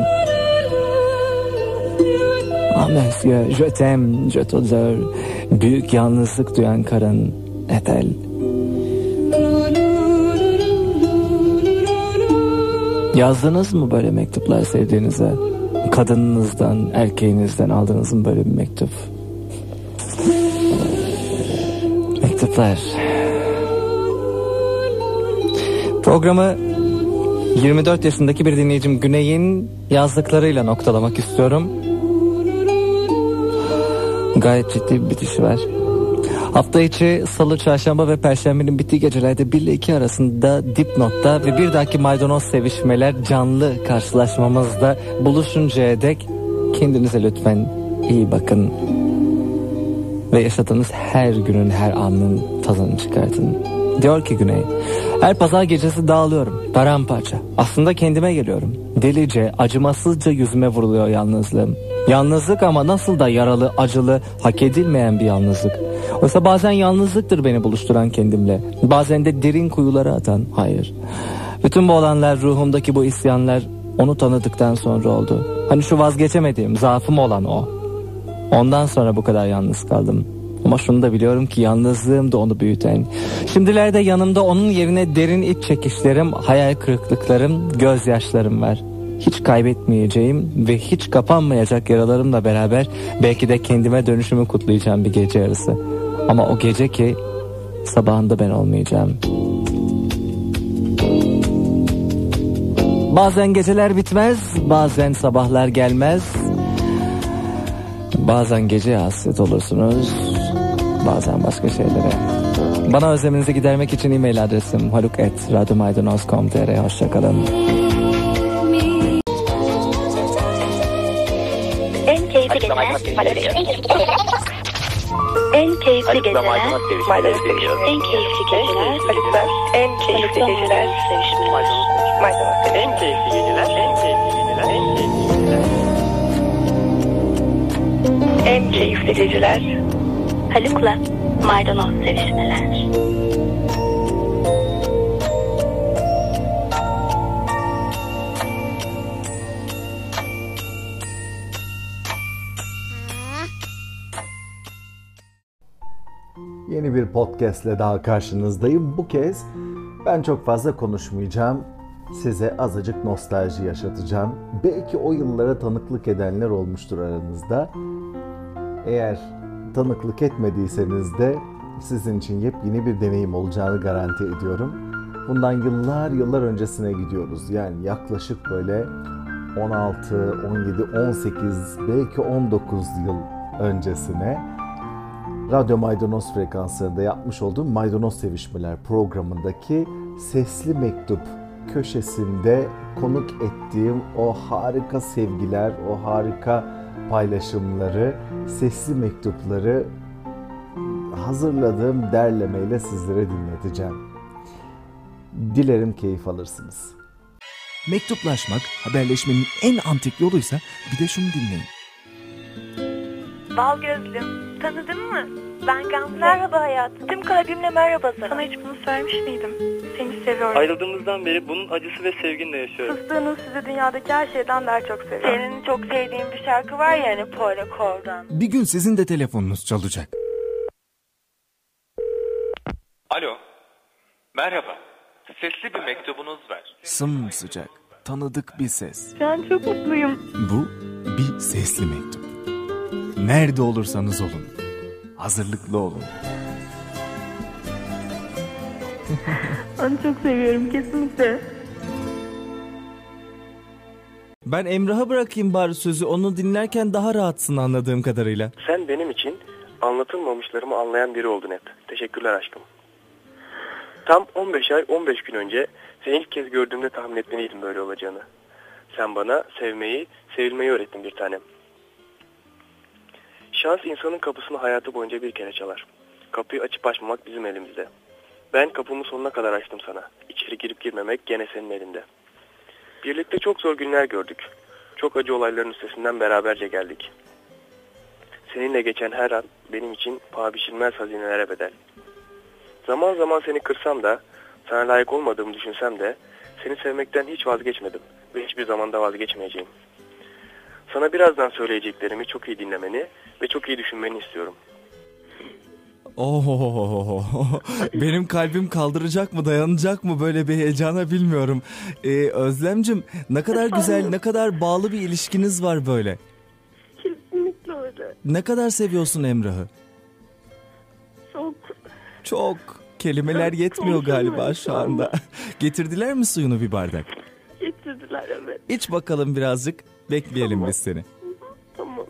Ah monsieur, je t'aime, je t'adore. Büyük yalnızlık duyan karın, Ethel. Yazdınız mı böyle mektuplar sevdiğinize? Kadınınızdan, erkeğinizden aldığınız mı böyle bir mektup? Mektuplar. Programı 24 yaşındaki bir dinleyicim Güney'in yazdıklarıyla noktalamak istiyorum. Gayet ciddi bir bitişi var. Hafta içi salı, çarşamba ve perşembenin bittiği gecelerde 1 ile 2 arasında dipnotta ve bir dahaki maydanoz sevişmeler canlı karşılaşmamızda buluşuncaya dek kendinize lütfen iyi bakın. Ve yaşadığınız her günün her anın tadını çıkartın. Diyor ki Güney, her pazar gecesi dağılıyorum, paramparça. Aslında kendime geliyorum. Delice, acımasızca yüzüme vuruluyor yalnızlığım. Yalnızlık ama nasıl da yaralı, acılı, hak edilmeyen bir yalnızlık. Oysa bazen yalnızlıktır beni buluşturan kendimle. Bazen de derin kuyulara atan. Hayır. Bütün bu olanlar ruhumdaki bu isyanlar onu tanıdıktan sonra oldu. Hani şu vazgeçemediğim, zaafım olan o. Ondan sonra bu kadar yalnız kaldım. Ama şunu da biliyorum ki yalnızlığım da onu büyüten. Şimdilerde yanımda onun yerine derin iç çekişlerim, hayal kırıklıklarım, gözyaşlarım var. hiç kaybetmeyeceğim ve hiç kapanmayacak yaralarımla beraber belki de kendime dönüşümü kutlayacağım bir gece yarısı. Ama o gece ki sabahında ben olmayacağım. Bazen geceler bitmez, bazen sabahlar gelmez. Bazen gece hasret olursunuz, bazen başka şeylere. Bana özleminizi gidermek için e-mail adresim haluk.radyomaydanoz.com.tr Hoşçakalın. En keyifli geceler. En keyifli geceler. Maydanoz. En keyifli geceler. En keyifli geceler. Maydanoz. En keyifli geceler. En keyifli geceler. En keyifli geceler. En keyifli geceler. Haluk'la maydanoz sevişmeler. Bir podcastle daha karşınızdayım. Bu kez ben çok fazla konuşmayacağım. Size azıcık nostalji yaşatacağım. Belki o yıllara tanıklık edenler olmuştur aranızda. Eğer tanıklık etmediyseniz de sizin için yepyeni bir deneyim olacağını garanti ediyorum. Bundan yıllar yıllar öncesine gidiyoruz. Yani yaklaşık böyle 16, 17, 18 belki 19 yıl öncesine Radyo Maydanoz frekanslarında yapmış olduğum Maydanoz Sevişmeler programındaki Sesli Mektup köşesinde konuk ettiğim o harika sevgiler, o harika paylaşımları, sesli mektupları hazırladığım derlemeyle sizlere dinleteceğim. Dilerim keyif alırsınız. Mektuplaşmak haberleşmenin en antik yoluysa bir de şunu dinleyin. Bal gözlüm, tanıdın mı? Ben Gamze. Merhaba hayatım. Tüm kalbimle merhaba sana. Sana hiç bunu söylemiş miydim? Seni seviyorum. Ayrıldığımızdan beri bunun acısı ve sevginle yaşıyorum. Fıstığının sizi dünyadaki her şeyden daha çok seviyorum. Senin çok sevdiğin bir şarkı var ya hani Paula Cord'dan. Bir gün sizin de telefonunuz çalacak. Alo. Merhaba. Sesli bir mektubunuz var. Sımsıcak, tanıdık bir ses. An çok mutluyum. Bu bir sesli mektup. Nerede olursanız olun, hazırlıklı olun. Onu çok seviyorum kesinlikle. Ben Emrah'a bırakayım bari sözü. Onu dinlerken daha rahatsın anladığım kadarıyla. Sen benim için anlatılmamışlarımı anlayan biri oldun hep. Teşekkürler aşkım. Tam 15 ay 15 gün önce seni ilk kez gördüğümde tahmin etmeliydim böyle olacağını. Sen bana sevmeyi, sevilmeyi öğrettin bir tanem. Şans insanın kapısını hayatı boyunca bir kere çalar. Kapıyı açıp açmamak bizim elimizde. Ben kapımı sonuna kadar açtım sana. İçeri girip girmemek gene senin elinde. Birlikte çok zor günler gördük. Çok acı olayların üstesinden beraberce geldik. Seninle geçen her an benim için paha biçilmez hazinelere bedel. Zaman zaman seni kırsam da, sana layık olmadığımı düşünsem de, seni sevmekten hiç vazgeçmedim ve hiçbir zaman da vazgeçmeyeceğim. Sana birazdan söyleyeceklerimi çok iyi dinlemeni ve çok iyi düşünmeni istiyorum. Oo, benim kalbim kaldıracak mı dayanacak mı böyle bir heyecana bilmiyorum. Ee, Özlemcim ne kadar güzel ne kadar bağlı bir ilişkiniz var böyle. Kesinlikle öyle. Ne kadar seviyorsun Emrah'ı? Çok. Çok. Kelimeler yetmiyor galiba şu anda. Getirdiler mi suyunu bir bardak? Getirdiler evet. İç bakalım birazcık. Bekleyelim biz seni.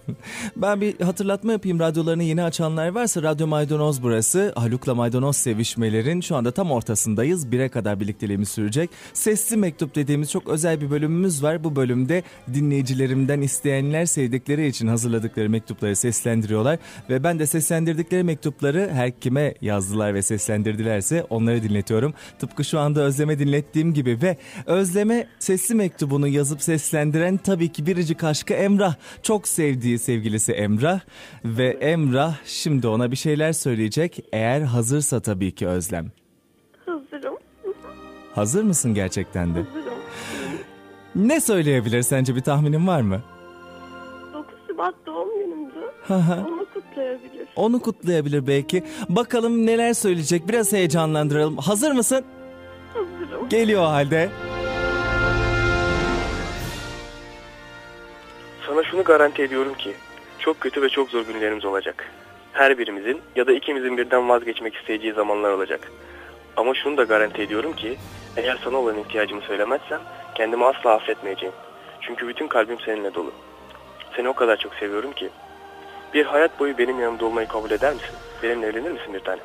*laughs* Ben bir hatırlatma yapayım. Radyolarını yeni açanlar varsa Radyo Maydanoz burası. Haluk'la Maydanoz sevişmelerin şu anda tam ortasındayız. Bire kadar birlikteliğimiz sürecek. Sesli mektup dediğimiz çok özel bir bölümümüz var. Bu bölümde dinleyicilerimden isteyenler sevdikleri için hazırladıkları mektupları seslendiriyorlar. Ve ben de seslendirdikleri mektupları her kime yazdılar ve seslendirdilerse onları dinletiyorum. Tıpkı şu anda Özlem'e dinlettiğim gibi ve Özlem'e sesli mektubunu yazıp seslendiren tabii ki biricik aşkı Emrah. Çok sevdiği sevgilisi Emrah ve Emrah şimdi ona bir şeyler söyleyecek eğer hazırsa tabii ki Özlem. Hazırım. Hazır mısın gerçekten de? Hazırım. Ne söyleyebilir sence bir tahminin var mı? 9 Şubat doğum günümdü. Onu kutlayabilir. Onu kutlayabilir belki. Bakalım neler söyleyecek biraz heyecanlandıralım. Hazır mısın? Hazırım. Geliyor o halde. Şunu garanti ediyorum ki çok kötü ve çok zor günlerimiz olacak. Her birimizin ya da ikimizin birden vazgeçmek isteyeceği zamanlar olacak. Ama şunu da garanti ediyorum ki eğer sana olan ihtiyacımı söylemezsem kendimi asla affetmeyeceğim. Çünkü bütün kalbim seninle dolu. Seni o kadar çok seviyorum ki. Bir hayat boyu benim yanımda olmayı kabul eder misin? Benimle evlenir misin bir tane?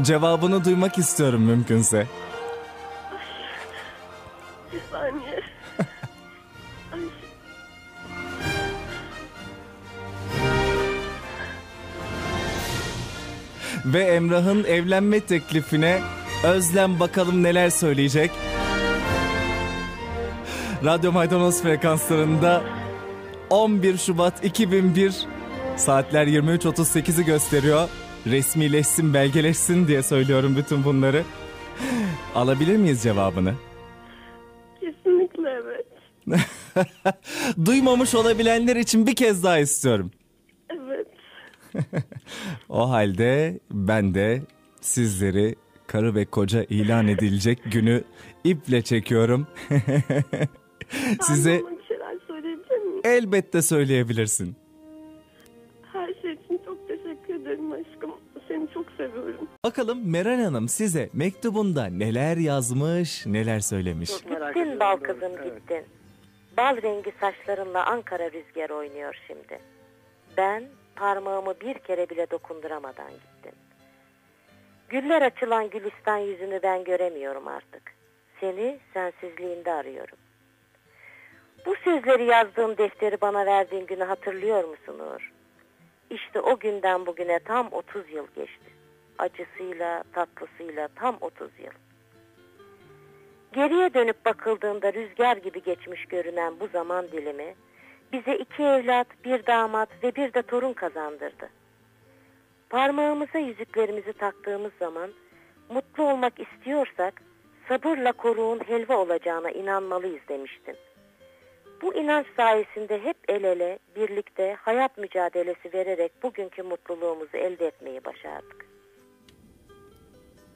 Cevabını duymak istiyorum mümkünse. Ve Emrah'ın evlenme teklifine Özlem bakalım neler söyleyecek. Radyo Maydanoz frekanslarında 11 Şubat 2001 saatler 23.38'i gösteriyor. Resmileşsin, belgeleşsin diye söylüyorum bütün bunları. Alabilir miyiz cevabını? kesinlikle evet. *laughs* Duymamış olabilenler için bir kez daha istiyorum. Evet. O halde ben de sizleri karı ve koca ilan edilecek günü iple çekiyorum. *laughs* Size elbette söyleyebilirsin. Her şey için çok teşekkür ederim aşkım. Seni çok seviyorum. Bakalım Meral Hanım size mektubunda neler yazmış, neler söylemiş. Gittin bal kızım gittin. Bal rengi saçlarınla Ankara rüzgar oynuyor şimdi. Ben parmağımı bir kere bile dokunduramadan gittin. Güller açılan gülistan yüzünü ben göremiyorum artık. Seni sensizliğinde arıyorum. Bu sözleri yazdığım defteri bana verdiğin günü hatırlıyor musun Uğur? İşte o günden bugüne tam 30 yıl geçti. Acısıyla, tatlısıyla tam 30 yıl. Geriye dönüp bakıldığında rüzgar gibi geçmiş görünen bu zaman dilimi bize iki evlat, bir damat ve bir de torun kazandırdı. Parmağımıza yüzüklerimizi taktığımız zaman mutlu olmak istiyorsak sabırla koruğun helva olacağına inanmalıyız demiştin. Bu inanç sayesinde hep el ele, birlikte hayat mücadelesi vererek bugünkü mutluluğumuzu elde etmeyi başardık.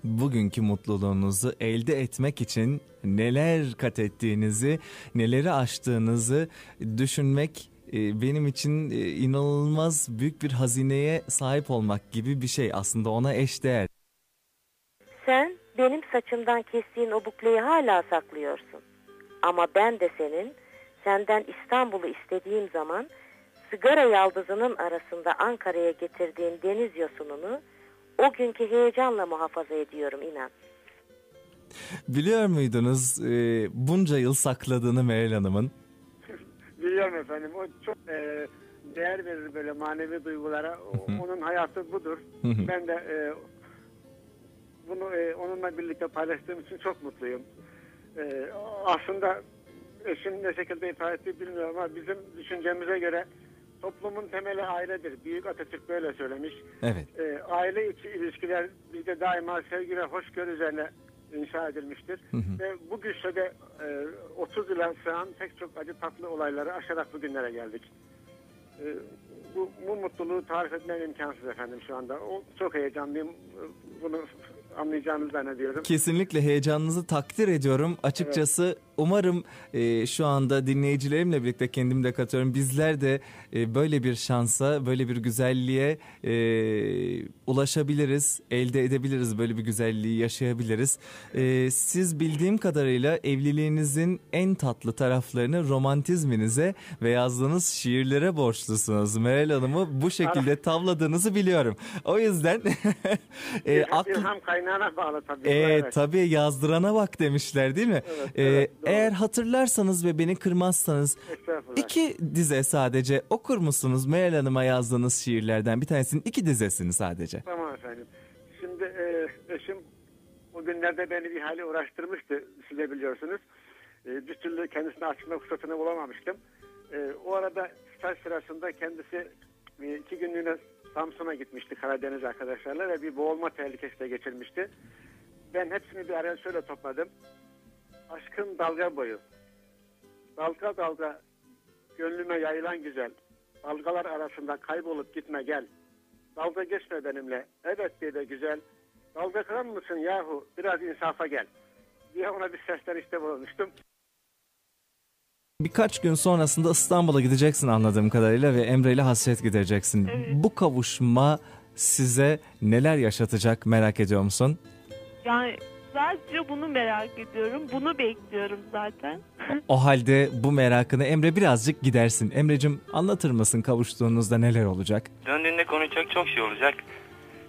Bugünkü mutluluğunuzu elde etmek için neler kat ettiğinizi, neleri aştığınızı düşünmek e, benim için e, inanılmaz büyük bir hazineye sahip olmak gibi bir şey. Aslında ona eşdeğer. Sen benim saçımdan kestiğin o bukleyi hala saklıyorsun. Ama ben de senin senden İstanbul'u istediğim zaman sigara yaldızının arasında Ankara'ya getirdiğin deniz yosununu o günkü heyecanla muhafaza ediyorum inan. Biliyor muydunuz e, bunca yıl sakladığını Meral Hanım'ın? Biliyorum efendim. O çok e, değer verir böyle manevi duygulara. Onun hayatı budur. Ben de e, bunu e, onunla birlikte paylaştığım için çok mutluyum. E, aslında eşim ne şekilde ifade etti bilmiyorum ama bizim düşüncemize göre toplumun temeli ailedir. Büyük Atatürk böyle söylemiş. Evet. E, aile içi ilişkiler bizde daima sevgi ve hoşgörü üzerine inşa edilmiştir. Hı hı. Ve bu güçle de e, 30 yıla sığan pek çok acı tatlı olayları aşarak bugünlere geldik. E, bu, bu mutluluğu tarif etmem imkansız efendim şu anda. O, çok heyecanlıyım. Bunu anlayacağınızı zannediyorum. Kesinlikle heyecanınızı takdir ediyorum. Açıkçası umarım e, şu anda dinleyicilerimle birlikte kendim de katıyorum. Bizler de e, böyle bir şansa, böyle bir güzelliğe e, ulaşabiliriz, elde edebiliriz, böyle bir güzelliği yaşayabiliriz. E, siz bildiğim kadarıyla evliliğinizin en tatlı taraflarını romantizminize ve yazdığınız şiirlere borçlusunuz. Meral Hanım'ı bu şekilde tavladığınızı biliyorum. O yüzden *laughs* e, akl- İlham kaynağına bağlı tabii. e, Evet. tabii yazdırana bak demişler değil mi? Evet, E, evet, doğru. Eğer hatırlarsanız ve beni kırmazsanız iki dize sadece okur musunuz Meral Hanım'a yazdığınız şiirlerden bir tanesinin iki dizesini sadece. Tamam efendim. Şimdi e, eşim o günlerde beni bir hali uğraştırmıştı. Siz de biliyorsunuz. E, bir türlü kendisine açma fırsatını bulamamıştım. E, o arada staj sırasında kendisi e, iki günlüğüne Samsun'a gitmişti Karadeniz arkadaşlarla ve bir boğulma tehlikesi de geçirmişti. Ben hepsini bir araya şöyle topladım. Aşkın dalga boyu. Dalga dalga gönlüme yayılan güzel. Dalgalar arasında kaybolup gitme gel. Dalga geçme benimle. Evet diye de güzel. Dalga kıran mısın yahu? Biraz insafa gel. Diye ona bir seslenişte bulunmuştum. Birkaç gün sonrasında İstanbul'a gideceksin anladığım kadarıyla ve Emre ile hasret gidereceksin. Bu kavuşma size neler yaşatacak merak ediyor musun? Yani sadece bunu merak ediyorum. Bunu bekliyorum zaten. O halde bu merakını Emre birazcık gidersin. Emre'cim anlatır mısın kavuştuğunuzda neler olacak? Döndüğünde konuşacak çok şey olacak.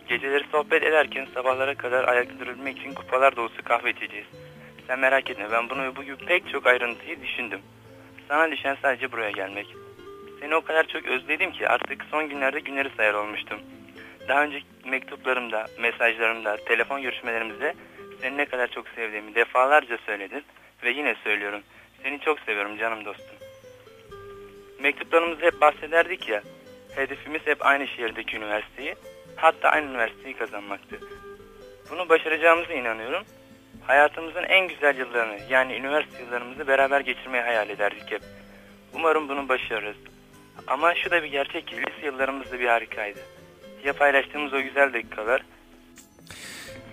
Geceleri sohbet ederken sabahlara kadar ayakta durabilmek için kupalar dolusu kahve içeceğiz. Sen merak etme ben bunu ve bu gibi pek çok ayrıntıyı düşündüm. Sana düşen sadece buraya gelmek. Seni o kadar çok özledim ki artık son günlerde günleri sayar olmuştum. Daha önce mektuplarımda, mesajlarımda, telefon görüşmelerimizde seni ne kadar çok sevdiğimi defalarca söyledin ve yine söylüyorum. Seni çok seviyorum canım dostum. Mektuplarımızda hep bahsederdik ya, hedefimiz hep aynı şehirdeki üniversiteyi, hatta aynı üniversiteyi kazanmaktı. Bunu başaracağımıza inanıyorum. Hayatımızın en güzel yıllarını yani üniversite yıllarımızı beraber geçirmeyi hayal ederdik hep. Umarım bunu başarırız. Ama şu da bir gerçek ki lise yıllarımız da bir harikaydı. Ya paylaştığımız o güzel dakikalar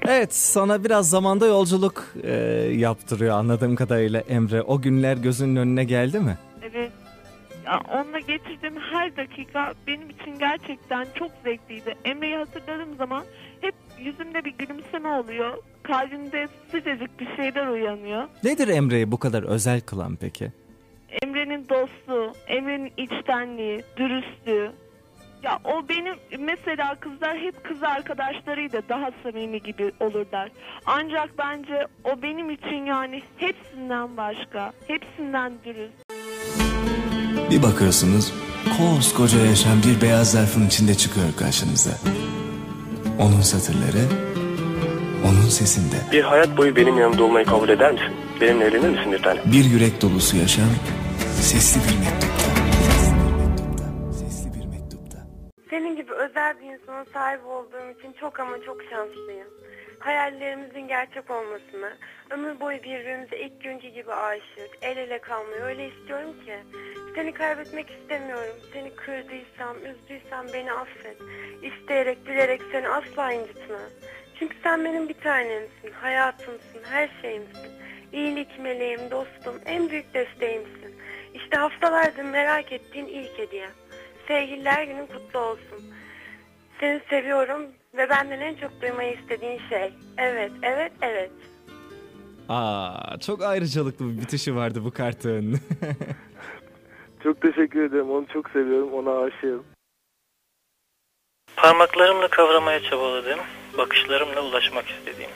Evet sana biraz zamanda yolculuk e, yaptırıyor anladığım kadarıyla Emre. O günler gözünün önüne geldi mi? Evet. Ya onunla geçirdiğim her dakika benim için gerçekten çok zevkliydi. Emre'yi hatırladığım zaman hep yüzümde bir gülümseme oluyor. Kalbimde sıcacık bir şeyler uyanıyor. Nedir Emre'yi bu kadar özel kılan peki? Emre'nin dostluğu, Emre'nin içtenliği, dürüstlüğü. Ya o benim mesela kızlar hep kız arkadaşlarıyla daha samimi gibi olurlar. Ancak bence o benim için yani hepsinden başka, hepsinden dürüst. Bir bakıyorsunuz koskoca yaşam bir beyaz zarfın içinde çıkıyor karşınıza. Onun satırları, onun sesinde. Bir hayat boyu benim yanımda olmayı kabul eder misin? Benimle evlenir misin bir tane? Bir yürek dolusu yaşam, sesli bir mektup. Senin gibi özel bir insana sahip olduğum için çok ama çok şanslıyım. Hayallerimizin gerçek olmasını, ömür boyu birbirimize ilk günkü gibi aşık, el ele kalmayı öyle istiyorum ki. Seni kaybetmek istemiyorum. Seni kırdıysam, üzdüysem beni affet. İsteyerek, bilerek seni asla incitme. Çünkü sen benim bir tanemsin, hayatımsın, her şeyimsin. İyilik meleğim, dostum, en büyük desteğimsin. İşte haftalardır merak ettiğin ilk hediye. Sevgililer günün kutlu olsun. Seni seviyorum ve benden en çok duymayı istediğin şey. Evet, evet, evet. Aa, çok ayrıcalıklı bir bitişi vardı bu kartın. *laughs* Çok teşekkür ederim. Onu çok seviyorum. Ona aşığım. Parmaklarımla kavramaya çabaladığım, bakışlarımla ulaşmak istediğim.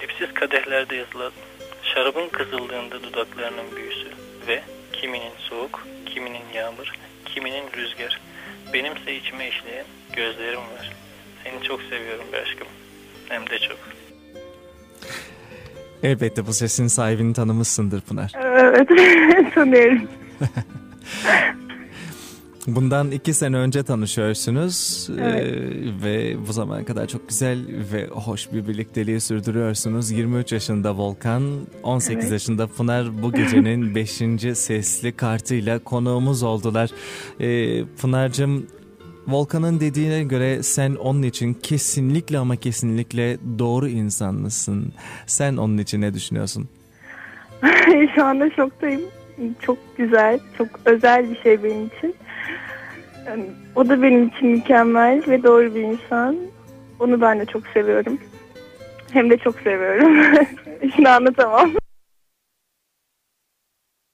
Dipsiz kadehlerde yazılan, şarabın kızıldığında dudaklarının büyüsü ve kiminin soğuk, kiminin yağmur, kiminin rüzgar. Benimse içime işleyen gözlerim var. Seni çok seviyorum be aşkım. Hem de çok. Elbette bu sesin sahibini tanımışsındır Pınar. Evet, *laughs* tanıyorum. *laughs* Bundan iki sene önce tanışıyorsunuz Evet. Ee, ve bu zamana kadar çok güzel ve hoş bir birlikteliği sürdürüyorsunuz. 23 yaşında Volkan, 18 Evet. yaşında Pınar bu gecenin *laughs* 5. sesli kartıyla konuğumuz oldular. Ee, Pınar'cığım Volkan'ın dediğine göre sen onun için kesinlikle ama kesinlikle doğru insanlısın. Sen onun için ne düşünüyorsun? *laughs* Şu anda şoktayım. Çok güzel, çok özel bir şey benim için. Yani O da benim için mükemmel ve doğru bir insan. Onu ben de çok seviyorum. Hem de çok seviyorum. *laughs* Şimdi anlatamam.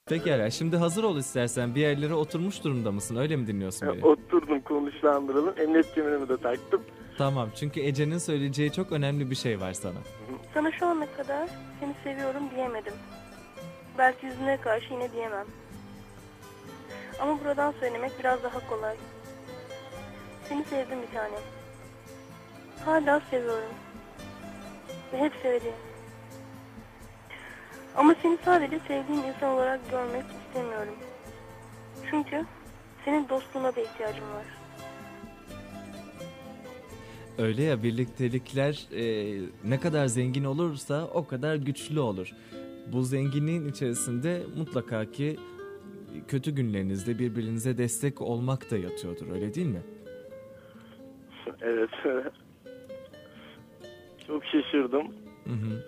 Pekala şimdi hazır ol istersen bir yerlere oturmuş durumda mısın öyle mi dinliyorsun beni? Oturdum konuşlandıralım. Emniyet kemerimi de taktım. Tamam çünkü Ece'nin söyleyeceği çok önemli bir şey var sana. Sana şu ana kadar seni seviyorum diyemedim. Belki yüzüne karşı yine diyemem. Ama buradan söylemek biraz daha kolay. Seni sevdim bir tane. Hala seviyorum. Ve hep seveceğim. Ama seni sadece sevdiğim insan olarak görmek istemiyorum. Çünkü senin dostluğuna da ihtiyacım var. Öyle ya birliktelikler e, ne kadar zengin olursa o kadar güçlü olur. Bu zenginliğin içerisinde mutlaka ki kötü günlerinizde birbirinize destek olmak da yatıyordur öyle değil mi? Evet. *laughs* Çok şaşırdım. Hı hı.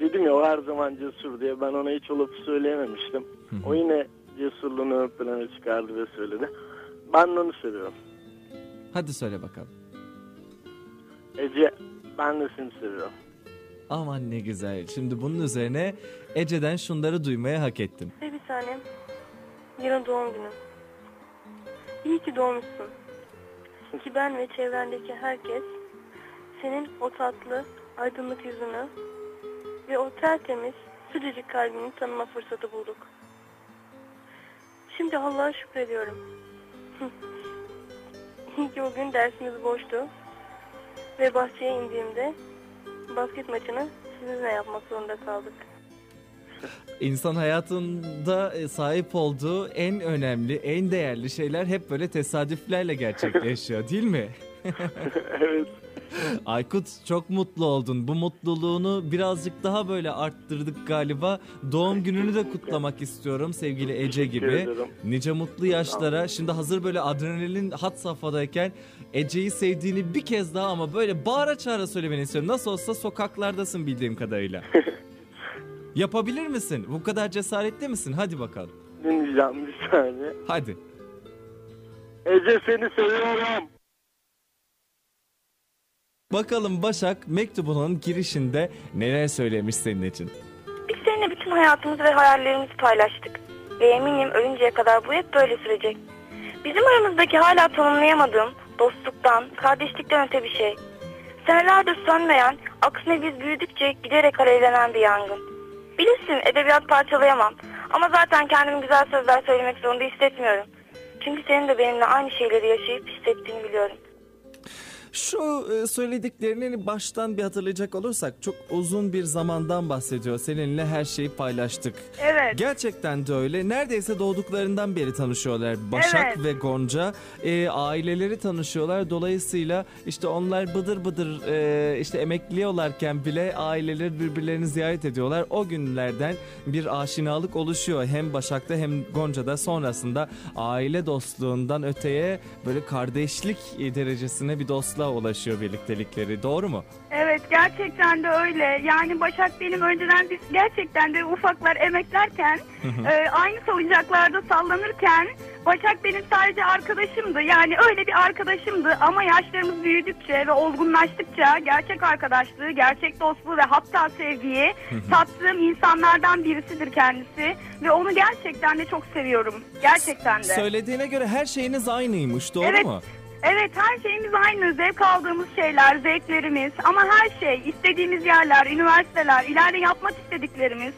Dedim ya o her zaman cesur diye ben ona hiç olup söyleyememiştim. O yine cesur cesurluğunu ön plana çıkardı ve söyledi. Ben onu seviyorum. Hadi söyle bakalım. Ece ben de seni seviyorum. Aman ne güzel. Şimdi bunun üzerine Ece'den şunları duymaya hak ettim. Bir tanem. Yarın doğum günüm. İyi ki doğmuşsun. Ki ben ve çevrendeki herkes senin o tatlı, aydınlık yüzünü ve o tertemiz, sıcacık kalbini tanıma fırsatı bulduk. Şimdi Allah'a şükrediyorum. *laughs* İyi ki o gün dersimiz boştu. Ve bahçeye indiğimde basket maçını sizinle yapmak zorunda kaldık. İnsan hayatında e, sahip olduğu en önemli, en değerli şeyler hep böyle tesadüflerle gerçekleşiyor *laughs* değil mi? evet. Aykut çok mutlu oldun. Bu mutluluğunu birazcık daha böyle arttırdık galiba. Doğum gününü de kutlamak istiyorum sevgili Ece gibi. Nice mutlu yaşlara. Şimdi hazır böyle adrenalin hat safhadayken Ece'yi sevdiğini bir kez daha ama böyle bağıra çağıra söylemeni istiyorum. Nasıl olsa sokaklardasın bildiğim kadarıyla. *laughs* Yapabilir misin? Bu kadar cesaretli misin? Hadi bakalım. Dinleyeceğim bir saniye. Hadi. Ece seni seviyorum. Bakalım Başak mektubunun girişinde neler söylemiş senin için. Biz seninle bütün hayatımızı ve hayallerimizi paylaştık. Ve eminim ölünceye kadar bu hep böyle sürecek. Bizim aramızdaki hala tanımlayamadığım dostluktan, kardeşlikten öte bir şey. Senelerdir sönmeyen, aksine biz büyüdükçe giderek alevlenen bir yangın. Bilirsin edebiyat parçalayamam. Ama zaten kendimi güzel sözler söylemek zorunda hissetmiyorum. Çünkü senin de benimle aynı şeyleri yaşayıp hissettiğini biliyorum. Şu e, söylediklerini baştan bir hatırlayacak olursak çok uzun bir zamandan bahsediyor. Seninle her şeyi paylaştık. Evet. Gerçekten de öyle. Neredeyse doğduklarından beri tanışıyorlar. Başak Evet. ve Gonca e, aileleri tanışıyorlar. Dolayısıyla işte onlar bıdır bıdır e, işte emekliyorlarken bile aileleri birbirlerini ziyaret ediyorlar. O günlerden bir aşinalık oluşuyor. Hem Başak'ta hem Gonca'da sonrasında aile dostluğundan öteye böyle kardeşlik e, derecesine bir dostluğa ulaşıyor birliktelikleri. Doğru mu? Evet gerçekten de öyle. Yani Başak benim önceden biz gerçekten de ufaklar emeklerken e, aynı salıncaklarda sallanırken Başak benim sadece arkadaşımdı. Yani öyle bir arkadaşımdı ama yaşlarımız büyüdükçe ve olgunlaştıkça gerçek arkadaşlığı, gerçek dostluğu ve hatta sevgiyi tattığım insanlardan birisidir kendisi. Ve onu gerçekten de çok seviyorum. Gerçekten de. Söylediğine göre her şeyiniz aynıymış. Doğru Evet. mu? Evet her şeyimiz aynı. Zevk aldığımız şeyler, zevklerimiz ama her şey, istediğimiz yerler, üniversiteler, ileride yapmak istediklerimiz,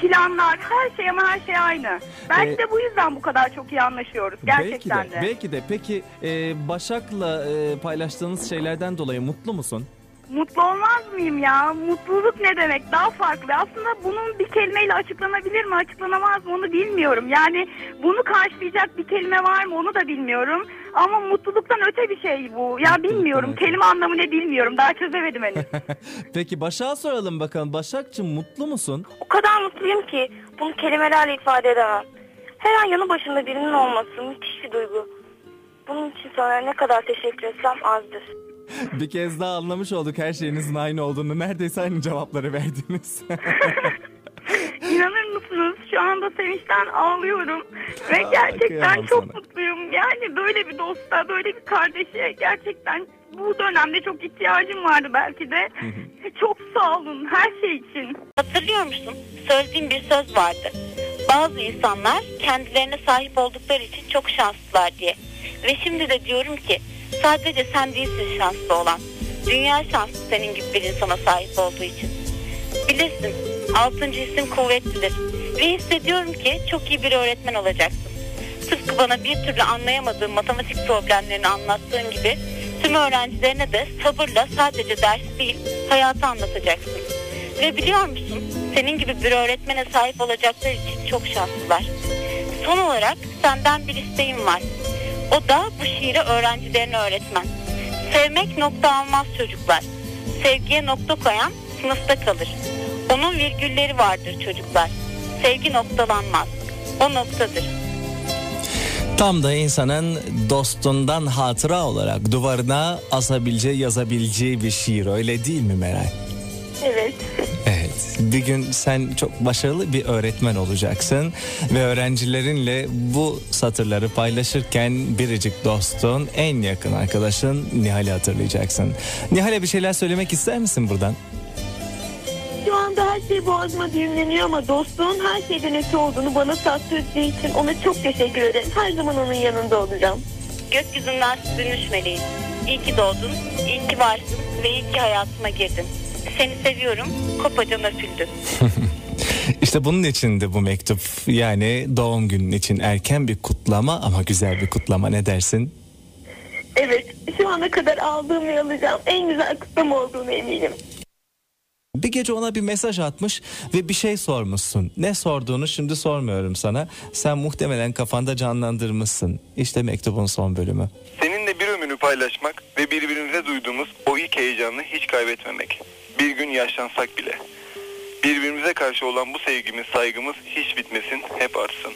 planlar, her şey ama her şey aynı. Belki Ee, de bu yüzden bu kadar çok iyi anlaşıyoruz. Gerçekten belki de, de. Belki de. Peki e, Başak'la e, paylaştığınız şeylerden dolayı mutlu musun? Mutlu olmaz mıyım ya? Mutluluk ne demek? Daha farklı. Aslında bunun bir kelimeyle açıklanabilir mi, açıklanamaz mı onu bilmiyorum. Yani bunu karşılayacak bir kelime var mı onu da bilmiyorum. Ama mutluluktan öte bir şey bu. Ya bilmiyorum. Kelime anlamı ne bilmiyorum. Daha çözemedim henüz. *laughs* Peki Başak'a soralım bakalım. Başak'cığım mutlu musun? O kadar mutluyum ki bunu kelimelerle ifade edemem. Her an yanı başında birinin olması müthiş bir duygu. Bunun için sana ne kadar teşekkür etsem azdır. *laughs* bir kez daha anlamış olduk her şeyinizin aynı olduğunu. Neredeyse aynı cevapları verdiniz. *laughs* İnanır mısınız? Şu anda sevinçten ağlıyorum. Ve Aa, gerçekten kıyamam çok sana. mutluyum. Yani böyle bir dosta, böyle bir kardeşe gerçekten bu dönemde çok ihtiyacım vardı belki de. çok sağ olun her şey için. Hatırlıyor musun? Söylediğim bir söz vardı. Bazı insanlar kendilerine sahip oldukları için çok şanslılar diye. Ve şimdi de diyorum ki sadece sen değilsin şanslı olan. Dünya şanslı senin gibi bir insana sahip olduğu için. Bilirsin altıncı isim kuvvetlidir. Ve hissediyorum ki çok iyi bir öğretmen olacaksın. Tıpkı bana bir türlü anlayamadığım matematik problemlerini anlattığın gibi tüm öğrencilerine de sabırla sadece ders değil hayatı anlatacaksın. Ve biliyor musun senin gibi bir öğretmene sahip olacakları için çok şanslılar. Son olarak senden bir isteğim var. O da bu şiiri öğrencilerine öğretmen. Sevmek nokta almaz çocuklar. Sevgiye nokta koyan sınıfta kalır. Onun virgülleri vardır çocuklar. Sevgi noktalanmaz. O noktadır. Tam da insanın dostundan hatıra olarak duvarına asabileceği, yazabileceği bir şiir öyle değil mi Meral? Evet. Evet. Bir gün sen çok başarılı bir öğretmen olacaksın ve öğrencilerinle bu satırları paylaşırken biricik dostun, en yakın arkadaşın Nihal'i hatırlayacaksın. Nihal'e bir şeyler söylemek ister misin buradan? Şu anda her şey boğazıma düğümleniyor ama dostluğun her şeyden öte olduğunu bana tattırdığı için ona çok teşekkür ederim. Her zaman onun yanında olacağım. Gökyüzünden süzülmüş meleğim. İyi ki doğdun, iyi ki varsın ve iyi ki hayatıma girdin. Seni seviyorum, kopacan öpüldü. *laughs* İşte bunun içindi bu mektup. Yani doğum günün için erken bir kutlama ama güzel bir kutlama ne dersin? Evet, şu ana kadar aldığım ve alacağım en güzel kutlama olduğunu eminim. Bir gece ona bir mesaj atmış ve bir şey sormuşsun. Ne sorduğunu şimdi sormuyorum sana. Sen muhtemelen kafanda canlandırmışsın. İşte mektubun son bölümü. Seninle bir ömrünü paylaşmak ve birbirimize duyduğumuz o ilk heyecanı hiç kaybetmemek. Bir gün yaşlansak bile. Birbirimize karşı olan bu sevgimiz, saygımız hiç bitmesin, hep artsın.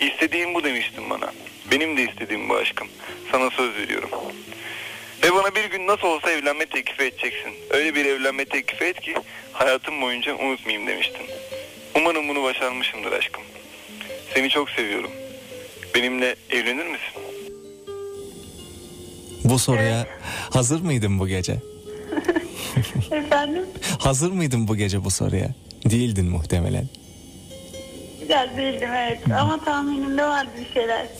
İstediğim bu demiştin bana. Benim de istediğim bu aşkım. Sana söz veriyorum. Ve bana bir gün nasıl olsa evlenme teklifi edeceksin. Öyle bir evlenme teklifi et ki hayatım boyunca unutmayayım demiştin. Umarım bunu başarmışımdır aşkım. Seni çok seviyorum. Benimle evlenir misin? Bu soruya hazır mıydın bu gece? *laughs* Efendim? Hazır mıydın bu gece bu soruya? Değildin muhtemelen. Biraz değildim evet ama tahminimde vardı bir şeyler. *laughs*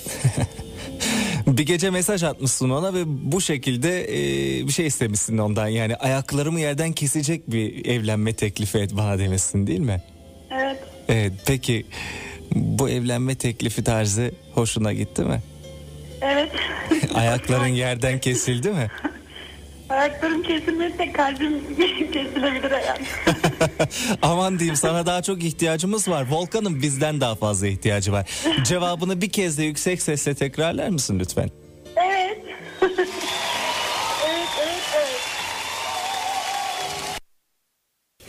Bir gece mesaj atmışsın ona ve bu şekilde e, bir şey istemişsin ondan. Yani ayaklarımı yerden kesecek bir evlenme teklifi et bana demişsin değil mi? Evet. Evet peki bu evlenme teklifi tarzı hoşuna gitti mi? Evet. *laughs* Ayakların yerden kesildi mi? Ayaklarım kesilmezse kalbim *laughs* kesilebilir yani. *laughs* Aman diyeyim sana daha çok ihtiyacımız var. Volkan'ın bizden daha fazla ihtiyacı var. Cevabını bir kez de yüksek sesle tekrarlar mısın lütfen? Evet. *laughs* evet, evet, evet.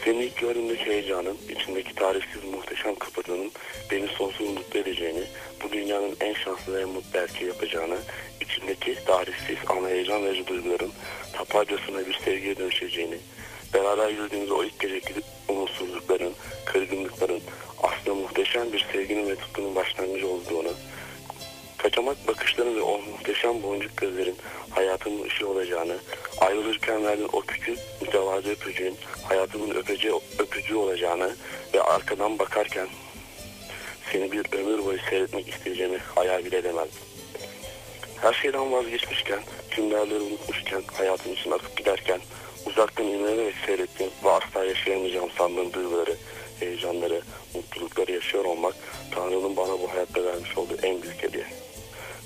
Seni ilk gördüğümdeki heyecanın, içindeki tarifsiz muhteşem kapıdanın beni sonsuz mutlu edeceğini, bu dünyanın en şanslı ve mutlu erkeği yapacağını, içindeki tarifsiz ama heyecan verici duyguların tapacasına bir sevgiye dönüşeceğini, beraber yürüdüğümüz o ilk geceki umutsuzlukların, kırgınlıkların aslında muhteşem bir sevginin ve tutkunun başlangıcı olduğunu, kaçamak bakışların ve o muhteşem boncuk gözlerin hayatımın ışığı olacağını, ayrılırken verdiğin o küçük mütevazı öpücüğün hayatımın öpücüğü, öpücüğü olacağını ve arkadan bakarken seni bir ömür boyu seyretmek isteyeceğimi hayal bile edemezdim. Her şeyden vazgeçmişken, tüm değerleri unutmuşken, hayatım için akıp giderken, uzaktan imrenerek seyrettiğim ve asla yaşayamayacağım sandığım duyguları, heyecanları, mutlulukları yaşıyor olmak, Tanrı'nın bana bu hayatta vermiş olduğu en büyük hediye.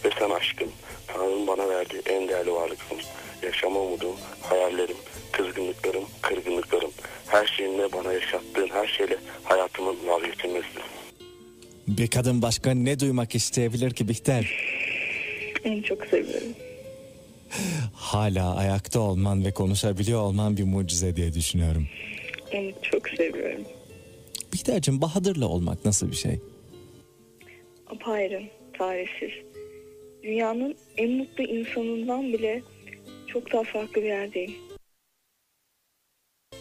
Ve sen aşkım, Tanrı'nın bana verdiği en değerli varlıksın. Yaşama umudum, hayallerim, kızgınlıklarım, kırgınlıklarım, her şeyinle bana yaşattığın her şeyle hayatımın vazgeçilmesidir. Bir kadın başka ne duymak isteyebilir ki Bihter? En çok seviyorum. Hala ayakta olman ve konuşabiliyor olman bir mucize diye düşünüyorum. En çok seviyorum. Bihter'cim Bahadır'la olmak nasıl bir şey? Apayrı, tarifsiz. Dünyanın en mutlu insanından bile çok daha farklı bir yerdeyim.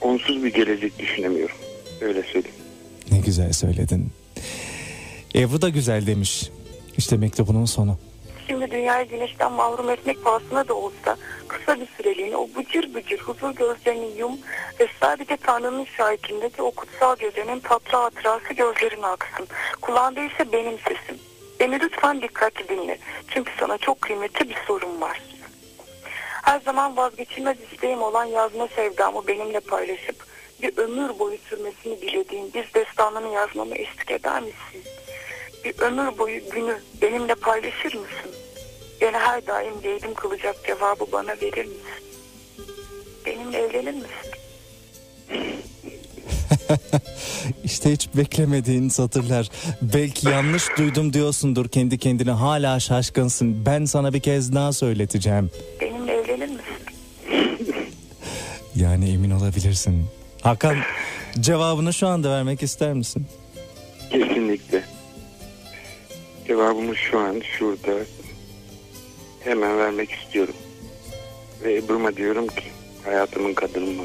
Onsuz bir gelecek düşünemiyorum. Öyle söyleyeyim. Ne güzel söyledin. Ebru da güzel demiş. İşte mektubunun sonu. Şimdi dünyayı güneşten mahrum etmek pahasına da olsa kısa bir süreliğine o bıcır bıcır huzur gözlerini yum ve sadece Tanrı'nın şahitliğindeki o kutsal gecenin tatlı hatırası gözlerine aksın. Kulağında ise benim sesim. Beni lütfen dikkatli dinle. Çünkü sana çok kıymetli bir sorum var. Her zaman vazgeçilmez isteğim olan yazma sevdamı benimle paylaşıp bir ömür boyu sürmesini dilediğin bir destanını yazmamı eşlik eder misin? Bir ömür boyu günü benimle paylaşır mısın? Beni her daim leydim kılacak cevabı bana verir misin? Benimle evlenir misin? *laughs* İşte hiç beklemediğin satırlar. Belki yanlış duydum diyorsundur kendi kendine. Hala şaşkınsın. Ben sana bir kez daha söyleteceğim. Benimle evlenir misin? *laughs* Yani emin olabilirsin. Hakan cevabını şu anda vermek ister misin? Kesinlikle. Cevabımı şu an şurada hemen vermek istiyorum. Ve Ebru'ma diyorum ki hayatımın kadını mı?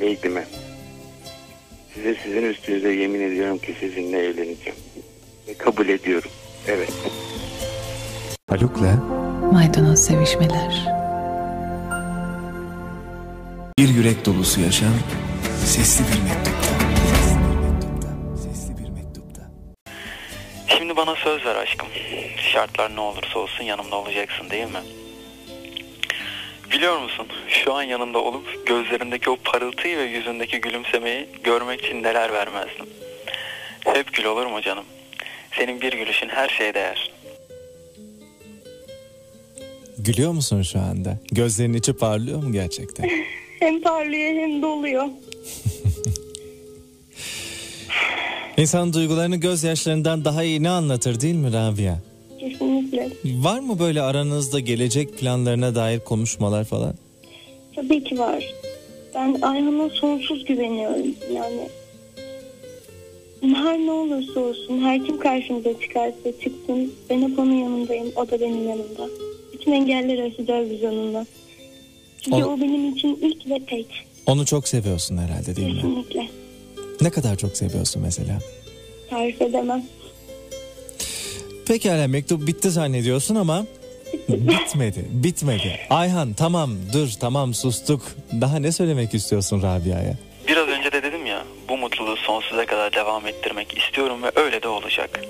Lady'me. Size sizin üstünüze yemin ediyorum ki sizinle evleneceğim. Ve kabul ediyorum. Evet. Haluk'la Maydanoz sevişmeler. bir yürek dolusu yaşam sesli bir mektup. Şimdi bana söz ver aşkım. Şartlar ne olursa olsun yanımda olacaksın değil mi? Biliyor musun şu an yanında olup gözlerindeki o parıltıyı ve yüzündeki gülümsemeyi görmek için neler vermezdim. Hep gül olur mu canım? Senin bir gülüşün her şeye değer. Gülüyor musun şu anda? Gözlerinin içi parlıyor mu gerçekten? *laughs* Hem parlıyor hem doluyor. İnsan duygularını gözyaşlarından daha iyi ne anlatır değil mi Rabia? Kesinlikle. Var mı böyle aranızda gelecek planlarına dair konuşmalar falan? Tabii ki var. Ben Ayhan'a sonsuz güveniyorum. Yani her ne olursa olsun, her kim karşımıza çıkarsa çıksın, ben hep onun yanındayım, o da benim yanımda. Bütün engelleri aşacağız biz onunla. Çünkü O- o benim için ilk ve tek. Onu çok seviyorsun herhalde değil mi? Kesinlikle. Ne kadar çok seviyorsun mesela? Tarif edemem. Pekala mektup bitti zannediyorsun ama *laughs* bitmedi, bitmedi. Ayhan tamam dur tamam sustuk. Daha ne söylemek istiyorsun Rabia'ya? Biraz önce de dedim ya bu mutluluğu sonsuza kadar devam ettirmek istiyorum ve öyle de olacak.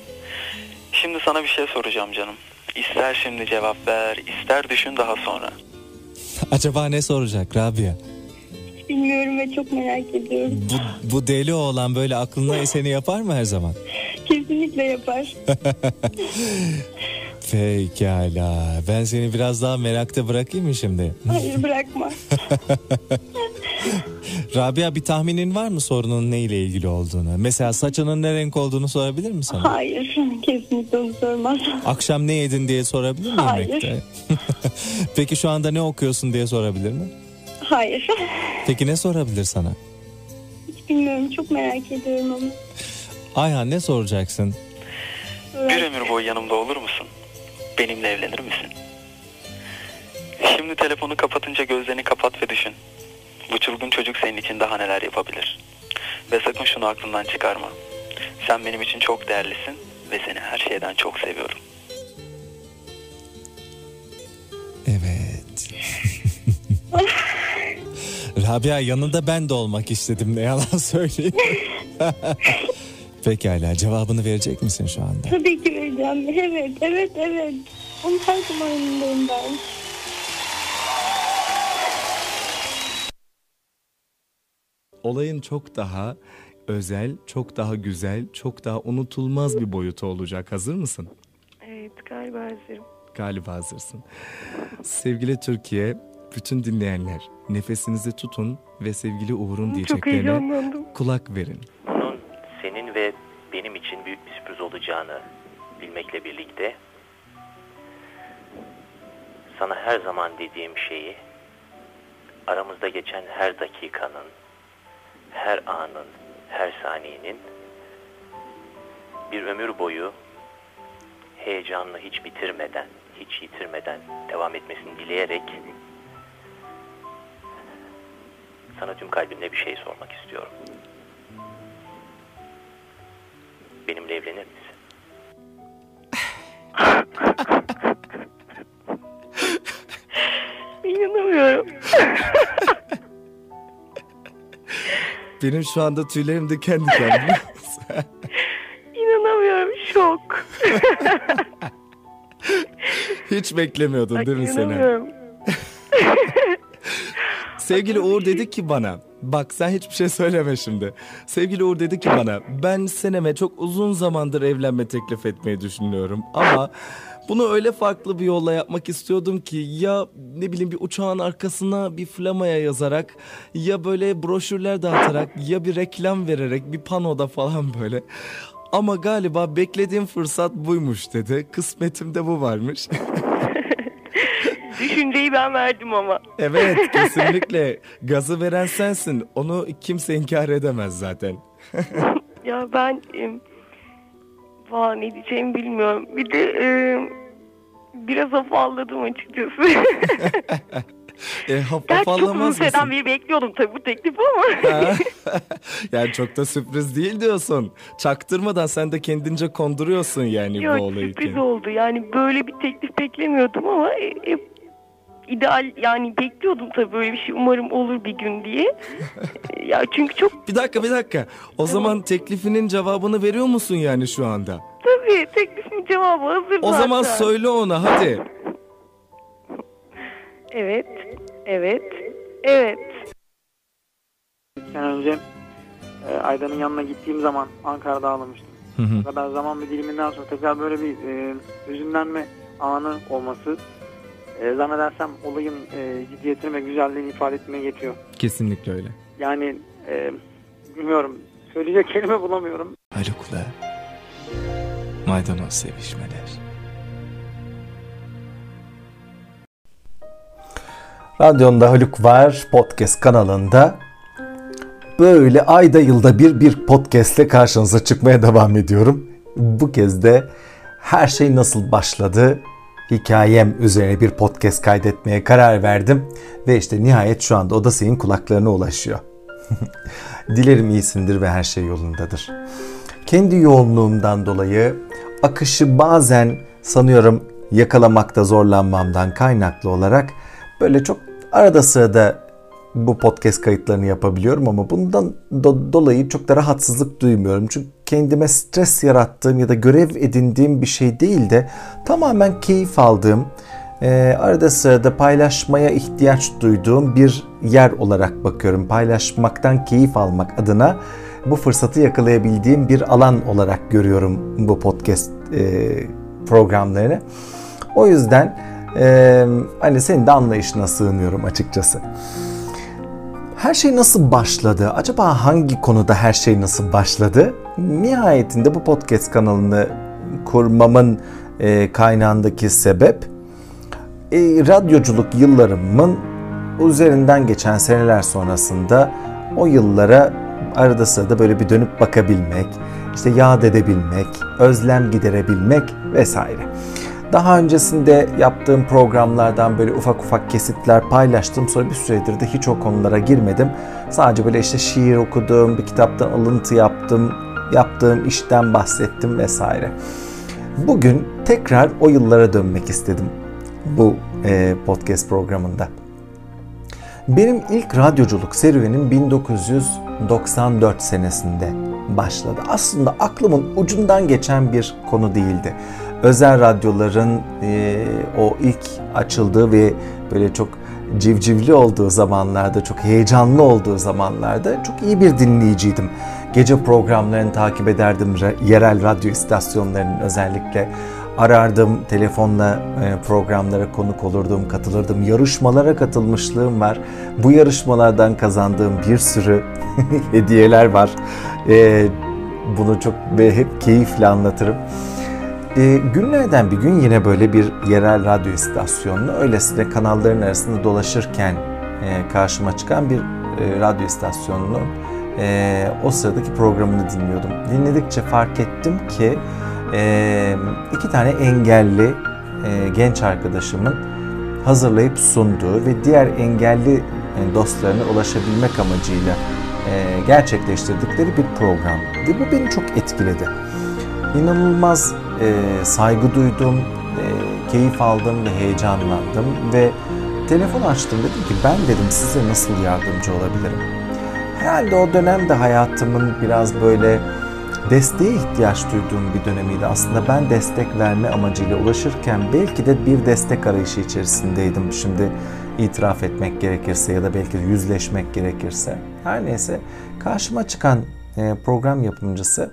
Şimdi sana bir şey soracağım canım. İster şimdi cevap ver, ister düşün daha sonra. Acaba ne soracak Rabia? Bilmiyorum ve çok merak ediyorum. Bu, bu deli oğlan böyle aklına *laughs* eseni yapar mı her zaman? Kesinlikle yapar. *laughs* Pekala. Ben seni biraz daha merakta bırakayım mı şimdi? Hayır bırakma. *laughs* Rabia bir tahminin var mı sorunun neyle ilgili olduğunu? Mesela saçının ne renk olduğunu sorabilir mi sana? Hayır. Kesinlikle onu sormaz. Akşam ne yedin diye sorabilir mi Hayır. yemekte? Peki şu anda ne okuyorsun diye sorabilir mi? Hayır. Peki ne sorabilir sana? Hiç bilmiyorum. Çok merak ediyorum onu. Ayhan ne soracaksın? Bir ömür boyu yanımda olur musun? Benimle evlenir misin? Şimdi telefonu kapatınca gözlerini kapat ve düşün. Bu çılgın çocuk senin için daha neler yapabilir? Ve sakın şunu aklından çıkarma. Sen benim için çok değerlisin ve seni her şeyden çok seviyorum. Evet. *laughs* *laughs* Rabia yanında ben de olmak istedim ne yalan söyleyeyim. *laughs* Pekala cevabını verecek misin şu anda? Tabii ki vereceğim. Evet, evet, evet. Onun her zaman yanındayım ben. Olayın çok daha özel, çok daha güzel, çok daha unutulmaz bir boyutu olacak. Hazır mısın? Evet galiba hazırım. Galiba hazırsın. Sevgili Türkiye, bütün dinleyenler nefesinizi tutun ve sevgili Uğur'un diyeceklerine kulak verin. Bunun senin ve benim için büyük bir sürpriz olacağını bilmekle birlikte sana her zaman dediğim şeyi aramızda geçen her dakikanın, her anın, her saniyenin bir ömür boyu heyecanını hiç bitirmeden, hiç yitirmeden devam etmesini dileyerek sana tüm kalbimle bir şey sormak istiyorum. Benimle evlenir misin? *laughs* İnanamıyorum. *laughs* Benim şu anda tüylerim diken diken. *laughs* İnanamıyorum. Şok. Hiç beklemiyordun değil mi Sena? İnanamıyorum. Sevgili Uğur dedi ki bana bak sen hiçbir şey söyleme şimdi. Sevgili Uğur dedi ki bana ben Senem'e çok uzun zamandır evlenme teklif etmeyi düşünüyorum ama bunu öyle farklı bir yolla yapmak istiyordum ki ya ne bileyim bir uçağın arkasına bir flamaya yazarak ya böyle broşürler dağıtarak ya bir reklam vererek bir panoda falan böyle. Ama galiba beklediğim fırsat buymuş dedi. Kısmetimde bu varmış. *laughs* Düşünceyi ben verdim ama. Evet *laughs* kesinlikle gazı veren sensin. Onu kimse inkar edemez zaten. *laughs* Ya ben e, valla ne diyeceğimi bilmiyorum. Bir de e, biraz afalladım açıkçası. *laughs* e, Gerçi çok uzun süreden beri bekliyordum tabii bu teklifi ama. Yani çok da sürpriz değil diyorsun. Çaktırmadan sen de kendince konduruyorsun yani Yok bu olayı. sürpriz oldu. Yani böyle bir teklif beklemiyordum ama e, e, ideal yani bekliyordum tabii böyle bir şey umarım olur bir gün diye. *laughs* Ya çünkü çok Bir dakika bir dakika. O zaman teklifinin cevabını veriyor musun yani şu anda? tabii teklifin cevabı hazır O zaten. zaman söyle ona hadi. Evet, evet, evet. Sene önce e, Aydan'ın yanına gittiğim zaman Ankara'da ağlamıştım. Hı hı. Bu kadar zaman bir diliminden sonra tekrar böyle bir e, hüzünlenme anı olması e, zannedersem olayın e, ciddiyetini ve güzelliğini ifade etmeye yetiyor. Kesinlikle öyle. Yani e, bilmiyorum söyleyecek kelime bulamıyorum. Haluk'la maydanoz sevişmeler. Radyonda Haluk var podcast kanalında böyle ayda yılda bir bir podcastle karşınıza çıkmaya devam ediyorum. Bu kez de her şey nasıl başladı hikayem üzerine bir podcast kaydetmeye karar verdim ve işte nihayet şu anda o da senin kulaklarına ulaşıyor. *laughs* Dilerim iyisindir ve her şey yolundadır. Kendi yoğunluğumdan dolayı akışı bazen sanıyorum yakalamakta zorlanmamdan kaynaklı olarak böyle çok arada sırada bu podcast kayıtlarını yapabiliyorum ama bundan do- dolayı çok da rahatsızlık duymuyorum. Çünkü kendime stres yarattığım ya da görev edindiğim bir şey değil de tamamen keyif aldığım, e, arada sırada paylaşmaya ihtiyaç duyduğum bir yer olarak bakıyorum. Paylaşmaktan keyif almak adına bu fırsatı yakalayabildiğim bir alan olarak görüyorum bu podcast e, programlarını. O yüzden e, hani senin de anlayışına sığınıyorum açıkçası. Her şey nasıl başladı? Acaba hangi konuda her şey nasıl başladı? Nihayetinde bu podcast kanalını kurmamın e, kaynağındaki sebep e, radyoculuk yıllarımın üzerinden geçen seneler sonrasında o yıllara arada sırada böyle bir dönüp bakabilmek, işte yad edebilmek, özlem giderebilmek vesaire. Daha öncesinde yaptığım programlardan böyle ufak ufak kesitler paylaştım. Sonra bir süredir de hiç o konulara girmedim. Sadece böyle işte şiir okudum, bir kitaptan alıntı yaptım, yaptığım işten bahsettim vesaire. Bugün tekrar o yıllara dönmek istedim bu e, podcast programında. Benim ilk radyoculuk serüvenim 1994 senesinde başladı. Aslında aklımın ucundan geçen bir konu değildi. Özel radyoların e, o ilk açıldığı ve böyle çok civcivli olduğu zamanlarda, çok heyecanlı olduğu zamanlarda çok iyi bir dinleyiciydim. Gece programlarını takip ederdim, yerel radyo istasyonlarının özellikle arardım, telefonla e, programlara konuk olurdum, katılırdım. Yarışmalara katılmışlığım var. Bu yarışmalardan kazandığım bir sürü *laughs* hediyeler var. E, bunu çok hep keyifle anlatırım. E, günlerden bir gün yine böyle bir yerel radyo istasyonunu öylesine kanalların arasında dolaşırken e, karşıma çıkan bir e, radyo istasyonunun e, o sıradaki programını dinliyordum. Dinledikçe fark ettim ki e, iki tane engelli e, genç arkadaşımın hazırlayıp sunduğu ve diğer engelli e, dostlarına ulaşabilmek amacıyla e, gerçekleştirdikleri bir program. Ve bu beni çok etkiledi. İnanılmaz e, saygı duydum, e, keyif aldım ve heyecanlandım ve telefon açtım dedim ki ben dedim size nasıl yardımcı olabilirim? Herhalde o dönemde hayatımın biraz böyle desteğe ihtiyaç duyduğum bir dönemiydi. Aslında ben destek verme amacıyla ulaşırken belki de bir destek arayışı içerisindeydim. Şimdi itiraf etmek gerekirse ya da belki yüzleşmek gerekirse. Her neyse karşıma çıkan program yapımcısı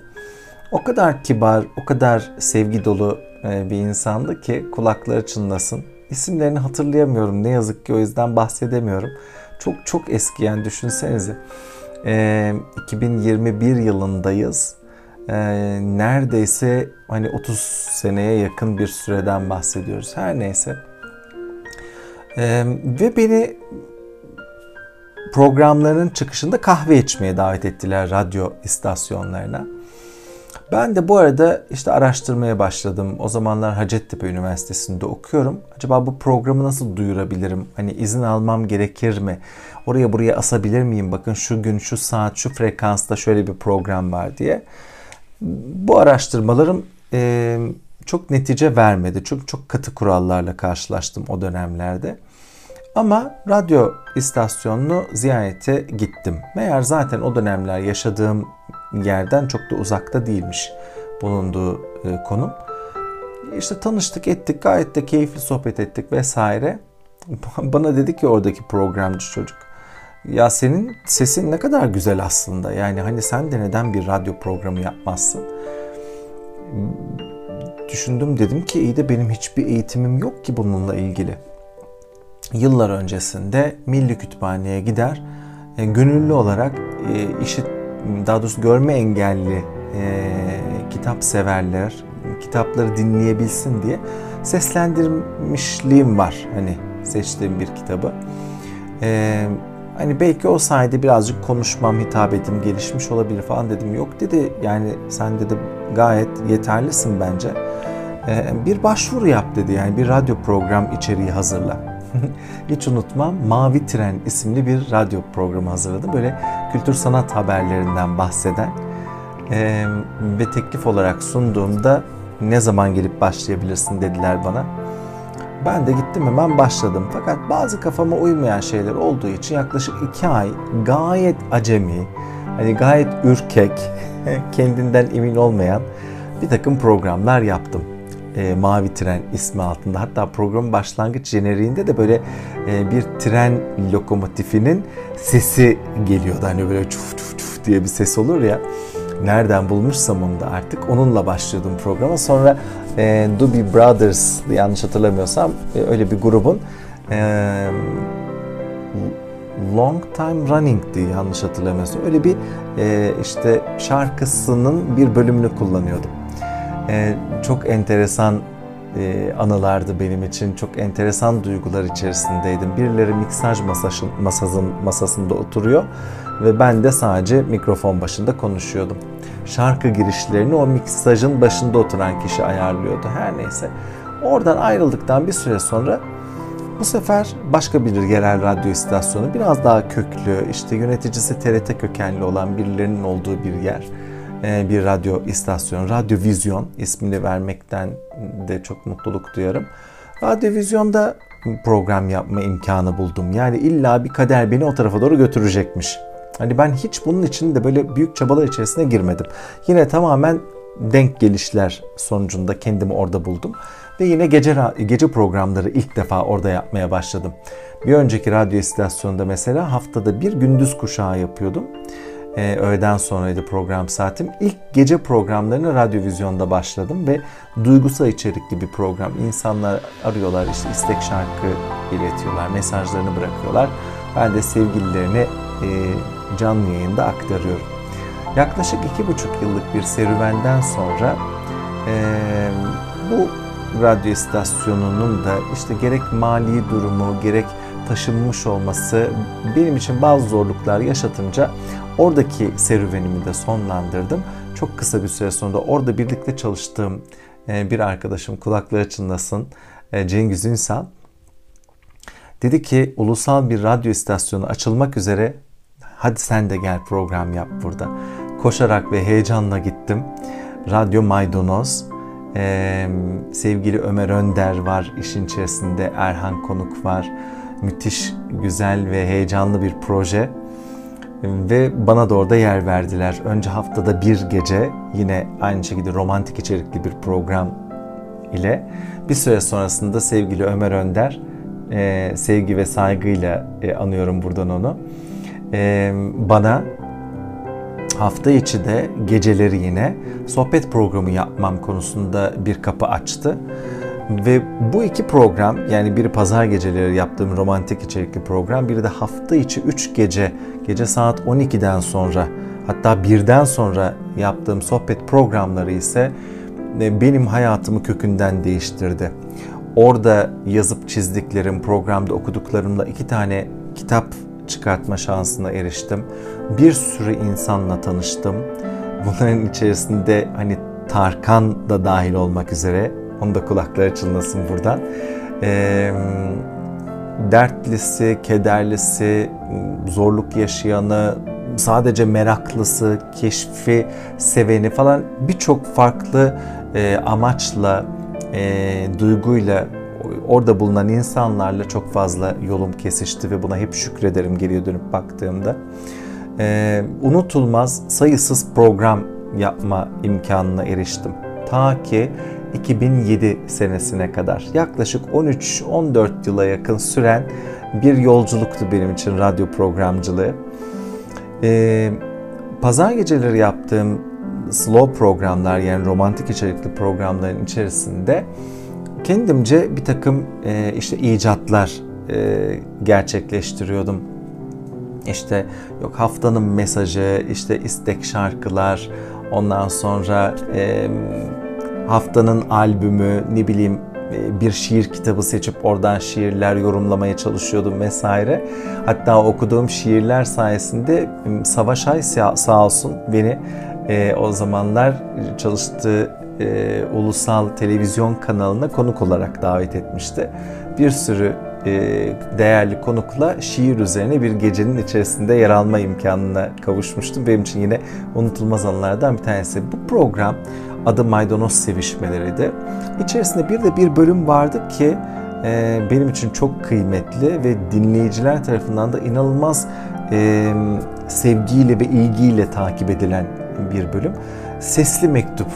o kadar kibar, o kadar sevgi dolu bir insandı ki kulakları çınlasın. İsimlerini hatırlayamıyorum ne yazık ki o yüzden bahsedemiyorum. Çok çok eski yani düşünsenize. 2021 yılındayız. Neredeyse hani 30 seneye yakın bir süreden bahsediyoruz. Her neyse. Ve beni programların çıkışında kahve içmeye davet ettiler radyo istasyonlarına. Ben de bu arada işte araştırmaya başladım. O zamanlar Hacettepe Üniversitesi'nde okuyorum. Acaba bu programı nasıl duyurabilirim? Hani izin almam gerekir mi? Oraya buraya asabilir miyim? Bakın şu gün, şu saat, şu frekansta şöyle bir program var diye. Bu araştırmalarım e, çok netice vermedi. Çünkü çok katı kurallarla karşılaştım o dönemlerde. Ama radyo istasyonunu ziyarete gittim. Meğer zaten o dönemler yaşadığım yerden çok da uzakta değilmiş bulunduğu e, konum. İşte tanıştık ettik gayet de keyifli sohbet ettik vesaire. *laughs* Bana dedi ki oradaki programcı çocuk. Ya senin sesin ne kadar güzel aslında. Yani hani sen de neden bir radyo programı yapmazsın? Düşündüm dedim ki iyi de benim hiçbir eğitimim yok ki bununla ilgili. Yıllar öncesinde Milli Kütüphane'ye gider, e, gönüllü olarak e, işit daha doğrusu görme engelli e, kitap severler kitapları dinleyebilsin diye seslendirmişliğim var hani seçtiğim bir kitabı. E, hani belki o sayede birazcık konuşmam, hitabetim gelişmiş olabilir falan dedim. Yok dedi yani sen dedi gayet yeterlisin bence. E, bir başvuru yap dedi yani bir radyo program içeriği hazırla. *laughs* Hiç unutmam Mavi Tren isimli bir radyo programı hazırladım. Böyle kültür sanat haberlerinden bahseden e, ve teklif olarak sunduğumda ne zaman gelip başlayabilirsin dediler bana. Ben de gittim hemen başladım. Fakat bazı kafama uymayan şeyler olduğu için yaklaşık iki ay gayet acemi, hani gayet ürkek, *laughs* kendinden emin olmayan bir takım programlar yaptım e, Mavi Tren ismi altında. Hatta programın başlangıç jeneriğinde de böyle e, bir tren lokomotifinin sesi geliyordu. Hani böyle çuf çuf çuf diye bir ses olur ya. Nereden bulmuşsam onu da artık onunla başlıyordum programa. Sonra e, Doobie Brothers yanlış hatırlamıyorsam e, öyle bir grubun e, Long Time Running'di yanlış hatırlamıyorsam. Öyle bir e, işte şarkısının bir bölümünü kullanıyordum. E, çok enteresan e, anılardı benim için. Çok enteresan duygular içerisindeydim. Birileri miksaj masasın, masasın, masasında oturuyor ve ben de sadece mikrofon başında konuşuyordum. Şarkı girişlerini o miksajın başında oturan kişi ayarlıyordu. Her neyse. Oradan ayrıldıktan bir süre sonra bu sefer başka bir yerel radyo istasyonu biraz daha köklü, işte yöneticisi TRT kökenli olan birilerinin olduğu bir yer bir radyo istasyonu, Radyo Vizyon ismini vermekten de çok mutluluk duyarım. Radyo Vizyon'da program yapma imkanı buldum. Yani illa bir kader beni o tarafa doğru götürecekmiş. Hani ben hiç bunun için de böyle büyük çabalar içerisine girmedim. Yine tamamen denk gelişler sonucunda kendimi orada buldum. Ve yine gece gece programları ilk defa orada yapmaya başladım. Bir önceki radyo istasyonunda mesela haftada bir gündüz kuşağı yapıyordum e, öğleden sonraydı program saatim. İlk gece programlarını radyovizyonda başladım ve duygusal içerikli bir program. İnsanlar arıyorlar işte istek şarkı iletiyorlar, mesajlarını bırakıyorlar. Ben de sevgililerine e, canlı yayında aktarıyorum. Yaklaşık iki buçuk yıllık bir serüvenden sonra e, bu radyo istasyonunun da işte gerek mali durumu gerek taşınmış olması benim için bazı zorluklar yaşatınca oradaki serüvenimi de sonlandırdım. Çok kısa bir süre sonra orada birlikte çalıştığım e, bir arkadaşım kulakları çınlasın e, Cengiz Ünsal dedi ki ulusal bir radyo istasyonu açılmak üzere hadi sen de gel program yap burada. Koşarak ve heyecanla gittim. Radyo Maydanoz, ee, sevgili Ömer Önder var işin içerisinde, Erhan Konuk var, müthiş, güzel ve heyecanlı bir proje. Ve bana da orada yer verdiler. Önce haftada bir gece yine aynı şekilde romantik içerikli bir program ile bir süre sonrasında sevgili Ömer Önder e, sevgi ve saygıyla e, anıyorum buradan onu. E, bana hafta içi de geceleri yine sohbet programı yapmam konusunda bir kapı açtı. Ve bu iki program yani biri pazar geceleri yaptığım romantik içerikli program biri de hafta içi 3 gece gece saat 12'den sonra hatta birden sonra yaptığım sohbet programları ise e, benim hayatımı kökünden değiştirdi. Orada yazıp çizdiklerim, programda okuduklarımla iki tane kitap çıkartma şansına eriştim. Bir sürü insanla tanıştım bunların içerisinde hani Tarkan da dahil olmak üzere onu da kulakları çınlasın buradan. Ee, dertlisi, kederlisi, zorluk yaşayanı, sadece meraklısı, keşfi seveni falan birçok farklı e, amaçla, e, duyguyla orada bulunan insanlarla çok fazla yolum kesişti ve buna hep şükrederim geriye dönüp baktığımda. E, unutulmaz sayısız program yapma imkanına eriştim. Ta ki 2007 senesine kadar yaklaşık 13-14 yıla yakın süren bir yolculuktu benim için radyo programcılığı. Ee, pazar geceleri yaptığım slow programlar yani romantik içerikli programların içerisinde kendimce bir takım e, işte icatlar e, gerçekleştiriyordum. İşte yok haftanın mesajı, işte istek şarkılar, ondan sonra e, haftanın albümü, ne bileyim e, bir şiir kitabı seçip oradan şiirler yorumlamaya çalışıyordum vesaire. Hatta okuduğum şiirler sayesinde Savaş Ay sağ olsun beni e, o zamanlar çalıştığı e, ulusal televizyon kanalına konuk olarak davet etmişti. Bir sürü e, değerli konukla şiir üzerine bir gecenin içerisinde yer alma imkanına kavuşmuştum. Benim için yine unutulmaz anılardan bir tanesi. Bu program adı Maydanoz Sevişmeleri'ydi. İçerisinde bir de bir bölüm vardı ki e, benim için çok kıymetli ve dinleyiciler tarafından da inanılmaz e, sevgiyle ve ilgiyle takip edilen bir bölüm. Sesli Mektup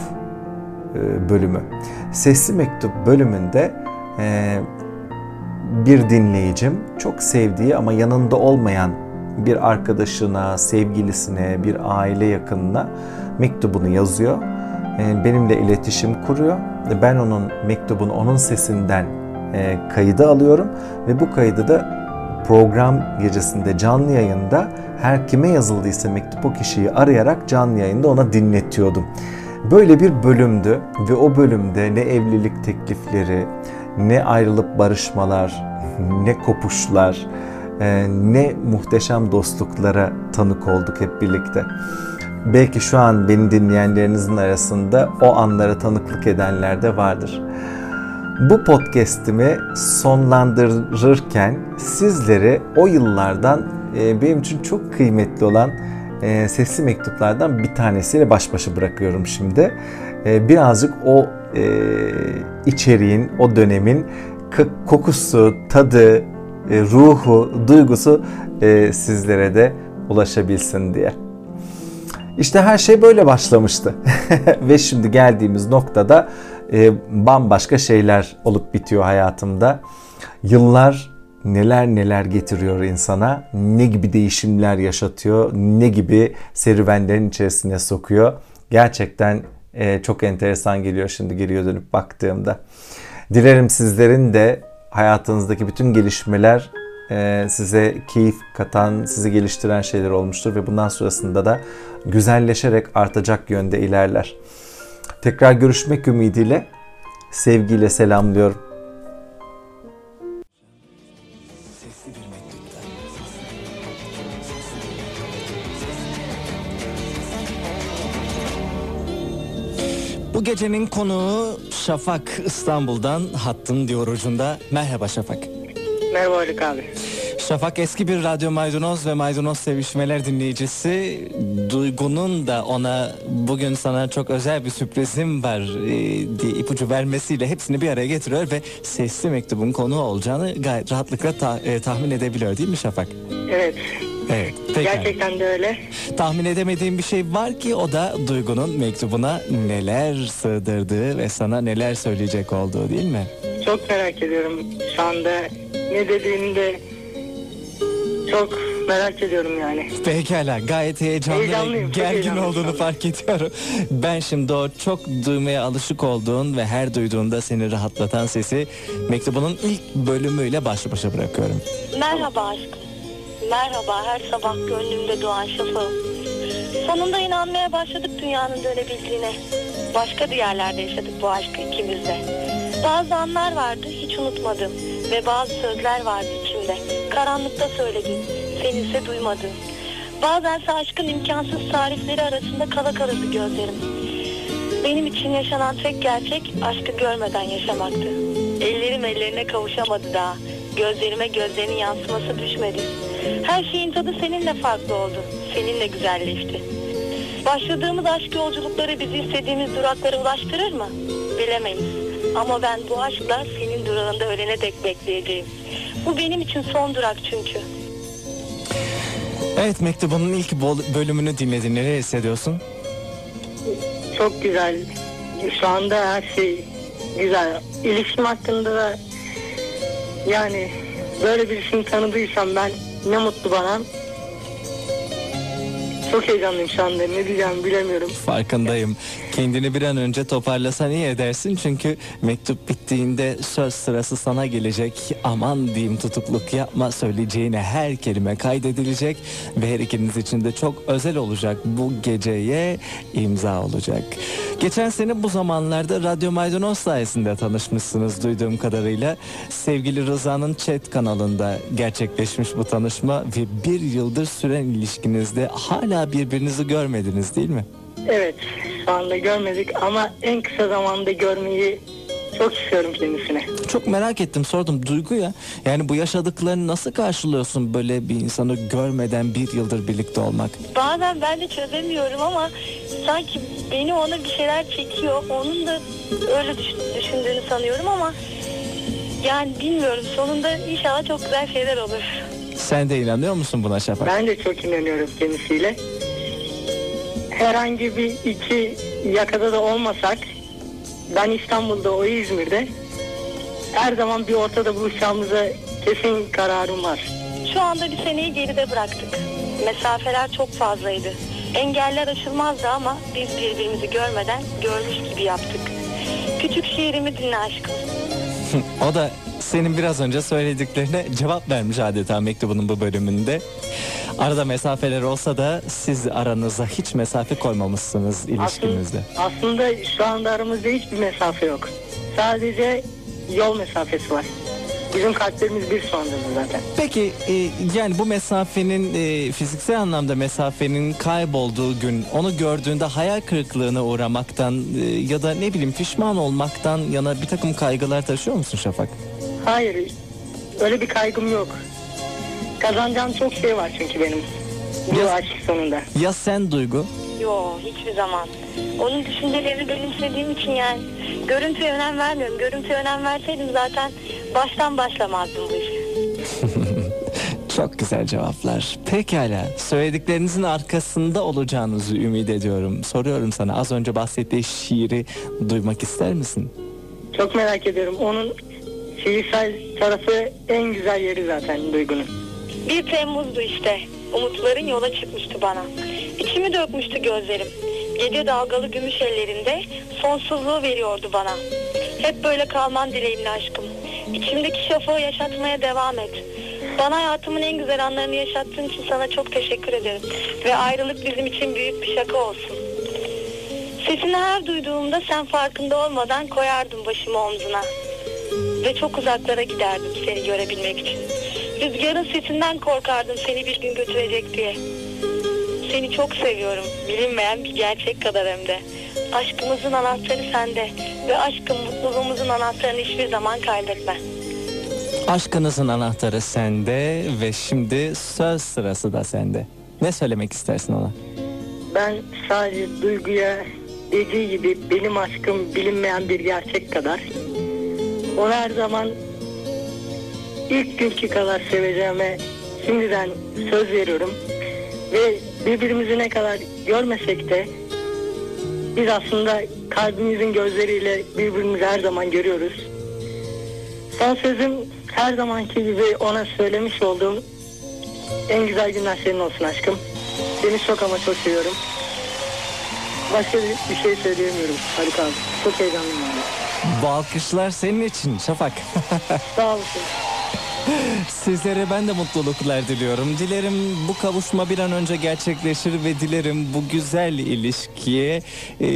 e, bölümü. Sesli Mektup bölümünde e, bir dinleyicim çok sevdiği ama yanında olmayan bir arkadaşına, sevgilisine, bir aile yakınına mektubunu yazıyor. E, benimle iletişim kuruyor. Ben onun mektubunu onun sesinden kaydı alıyorum ve bu kaydı da program gecesinde canlı yayında her kime yazıldıysa mektup o kişiyi arayarak canlı yayında ona dinletiyordum. Böyle bir bölümdü ve o bölümde ne evlilik teklifleri, ne ayrılıp barışmalar, *laughs* ne kopuşlar, e, ne muhteşem dostluklara tanık olduk hep birlikte. Belki şu an beni dinleyenlerinizin arasında o anlara tanıklık edenler de vardır. Bu podcast'imi sonlandırırken sizleri o yıllardan e, benim için çok kıymetli olan e, sesli mektuplardan bir tanesiyle baş başa bırakıyorum şimdi. E, birazcık o içeriğin, o dönemin kokusu, tadı, ruhu, duygusu sizlere de ulaşabilsin diye. İşte her şey böyle başlamıştı. *laughs* Ve şimdi geldiğimiz noktada e, bambaşka şeyler olup bitiyor hayatımda. Yıllar neler neler getiriyor insana, ne gibi değişimler yaşatıyor, ne gibi serüvenlerin içerisine sokuyor. Gerçekten e, çok enteresan geliyor şimdi geriye dönüp baktığımda. Dilerim sizlerin de hayatınızdaki bütün gelişmeler size keyif katan, sizi geliştiren şeyler olmuştur ve bundan sonrasında da güzelleşerek artacak yönde ilerler. Tekrar görüşmek ümidiyle sevgiyle selamlıyorum. Bu gecenin konuğu Şafak İstanbul'dan hattın diyor ucunda. Merhaba Şafak. Merhaba Haluk abi. Şafak eski bir Radyo Maydanoz ve Maydanoz Sevişmeler dinleyicisi. Duygu'nun da ona bugün sana çok özel bir sürprizim var e, diye ipucu vermesiyle hepsini bir araya getiriyor ve sesli mektubun konu olacağını gayet rahatlıkla ta, e, tahmin edebiliyor değil mi Şafak? Evet. Evet. Peki. Gerçekten de öyle. Tahmin edemediğim bir şey var ki o da Duygu'nun mektubuna neler sığdırdığı ve sana neler söyleyecek olduğu değil mi? Çok merak ediyorum. Şu anda ne dediğini de çok merak ediyorum yani. Pekala gayet heyecanlı Heyecanlıyım, gergin heyecanlıyım olduğunu fark ediyorum. Ben şimdi o çok duymaya alışık olduğun ve her duyduğunda seni rahatlatan sesi mektubunun ilk bölümüyle baş başa bırakıyorum. Merhaba aşkım. Merhaba her sabah gönlümde doğan şafağım. Sonunda inanmaya başladık dünyanın dönebildiğine. Başka diyarlarda yaşadık bu aşkı ikimiz de. Bazı anlar vardı hiç unutmadım. Ve bazı sözler vardı içimde. Karanlıkta söyledim. Sen ise duymadın. Bazense aşkın imkansız tarifleri arasında kala kalırdı gözlerim. Benim için yaşanan tek gerçek aşkı görmeden yaşamaktı. Ellerim ellerine kavuşamadı daha. Gözlerime gözlerinin yansıması düşmedi. Her şeyin tadı seninle farklı oldu. Seninle güzelleşti. Başladığımız aşk yolculukları bizi istediğimiz duraklara ulaştırır mı? Bilemeyiz. Ama ben bu aşkla senin durağında ölene dek bekleyeceğim. Bu benim için son durak çünkü. Evet mektubunun ilk bölümünü dinledin. Neler hissediyorsun? Çok güzel. Şu anda her şey güzel. İlişkim hakkında da yani böyle birisini tanıdıysam ben ne mutlu bana. Çok heyecanlıyım şu anda. Ne diyeceğimi bilemiyorum. Farkındayım. Kendini bir an önce toparlasan iyi edersin. Çünkü mektup bittiğinde söz sırası sana gelecek. Aman diyeyim tutukluk yapma. Söyleyeceğine her kelime kaydedilecek. Ve her ikiniz için de çok özel olacak. Bu geceye imza olacak. Geçen sene bu zamanlarda Radyo Maydanoz sayesinde tanışmışsınız duyduğum kadarıyla. Sevgili Rıza'nın chat kanalında gerçekleşmiş bu tanışma ve bir yıldır süren ilişkinizde hala birbirinizi görmediniz değil mi? Evet şu anda görmedik ama en kısa zamanda görmeyi çok istiyorum kendisine. Çok merak ettim sordum Duygu ya yani bu yaşadıklarını nasıl karşılıyorsun böyle bir insanı görmeden bir yıldır birlikte olmak? Bazen ben de çözemiyorum ama sanki beni ona bir şeyler çekiyor. Onun da öyle düş- düşündüğünü sanıyorum ama yani bilmiyorum. Sonunda inşallah çok güzel şeyler olur. Sen de inanıyor musun buna Şafak? Ben de çok inanıyorum kendisiyle. Herhangi bir iki yakada da olmasak ben İstanbul'da o İzmir'de her zaman bir ortada buluşacağımıza kesin kararım var. Şu anda bir seneyi geride bıraktık. Mesafeler çok fazlaydı. Engeller aşılmazdı ama biz birbirimizi görmeden görmüş gibi yaptık. Küçük şiirimi dinle aşkım. *laughs* o da senin biraz önce söylediklerine cevap vermiş adeta mektubunun bu bölümünde. Arada mesafeler olsa da siz aranıza hiç mesafe koymamışsınız ilişkinizde. Aslında şu anda aramızda hiçbir mesafe yok. Sadece yol mesafesi var. Bizim kalplerimiz bir sonunda zaten. Peki e, yani bu mesafenin e, fiziksel anlamda mesafenin kaybolduğu gün onu gördüğünde hayal kırıklığına uğramaktan e, ya da ne bileyim pişman olmaktan yana bir takım kaygılar taşıyor musun Şafak? Hayır, öyle bir kaygım yok. Kazanacağım çok şey var çünkü benim. Bu aşk sonunda. Ya sen Duygu? Yo hiçbir zaman. Onun düşüncelerini benimsediğim için yani görüntüye önem vermiyorum. Görüntüye önem verseydim zaten baştan başlamazdım bu işe. *laughs* Çok güzel cevaplar. Pekala. Söylediklerinizin arkasında olacağınızı ümit ediyorum. Soruyorum sana az önce bahsettiği şiiri duymak ister misin? Çok merak ediyorum. Onun şiirsel tarafı en güzel yeri zaten Duygu'nun. 1 Temmuz'du işte. Umutların yola çıkmıştı bana. İçimi dökmüştü gözlerim. Gece dalgalı gümüş ellerinde sonsuzluğu veriyordu bana. Hep böyle kalman dileğimle aşkım. İçimdeki şafağı yaşatmaya devam et. Bana hayatımın en güzel anlarını yaşattığın için sana çok teşekkür ederim. Ve ayrılık bizim için büyük bir şaka olsun. Sesini her duyduğumda sen farkında olmadan koyardım başımı omzuna. Ve çok uzaklara giderdim seni görebilmek için. Rüzgarın sesinden korkardım seni bir gün götürecek diye. Seni çok seviyorum. Bilinmeyen bir gerçek kadar hem de. Aşkımızın anahtarı sende. Ve aşkın mutluluğumuzun anahtarını hiçbir zaman kaybetme. Aşkınızın anahtarı sende ve şimdi söz sırası da sende. Ne söylemek istersin ona? Ben sadece Duygu'ya dediği gibi benim aşkım bilinmeyen bir gerçek kadar. Onu her zaman ilk günkü kadar seveceğime şimdiden söz veriyorum. Ve birbirimizi ne kadar görmesek de biz aslında kalbimizin gözleriyle birbirimizi her zaman görüyoruz. Son sözüm her zamanki gibi ona söylemiş olduğum en güzel günler senin olsun aşkım. Seni çok ama çok seviyorum. Başka bir, şey söyleyemiyorum Haluk abi. Çok heyecanlıyım. Bu alkışlar senin için Şafak. *laughs* Sağ olasın. Sizlere ben de mutluluklar diliyorum. Dilerim bu kavuşma bir an önce gerçekleşir ve dilerim bu güzel ilişkiye e,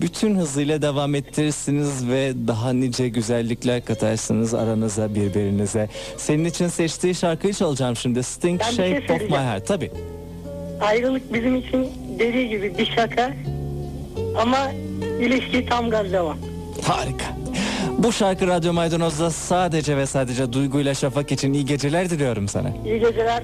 bütün hızıyla devam ettirirsiniz ve daha nice güzellikler katarsınız aranıza birbirinize. Senin için seçtiği şarkıyı çalacağım şimdi. Sting Ben bir şey Shape of My. Heart. Tabii. Ayrılık bizim için dediği gibi bir şaka. Ama ilişki tam gaz devam. Harika. Bu şarkı Radyo Maydanoz'da sadece ve sadece Duygu ile Şafak için iyi geceler diliyorum sana. İyi geceler.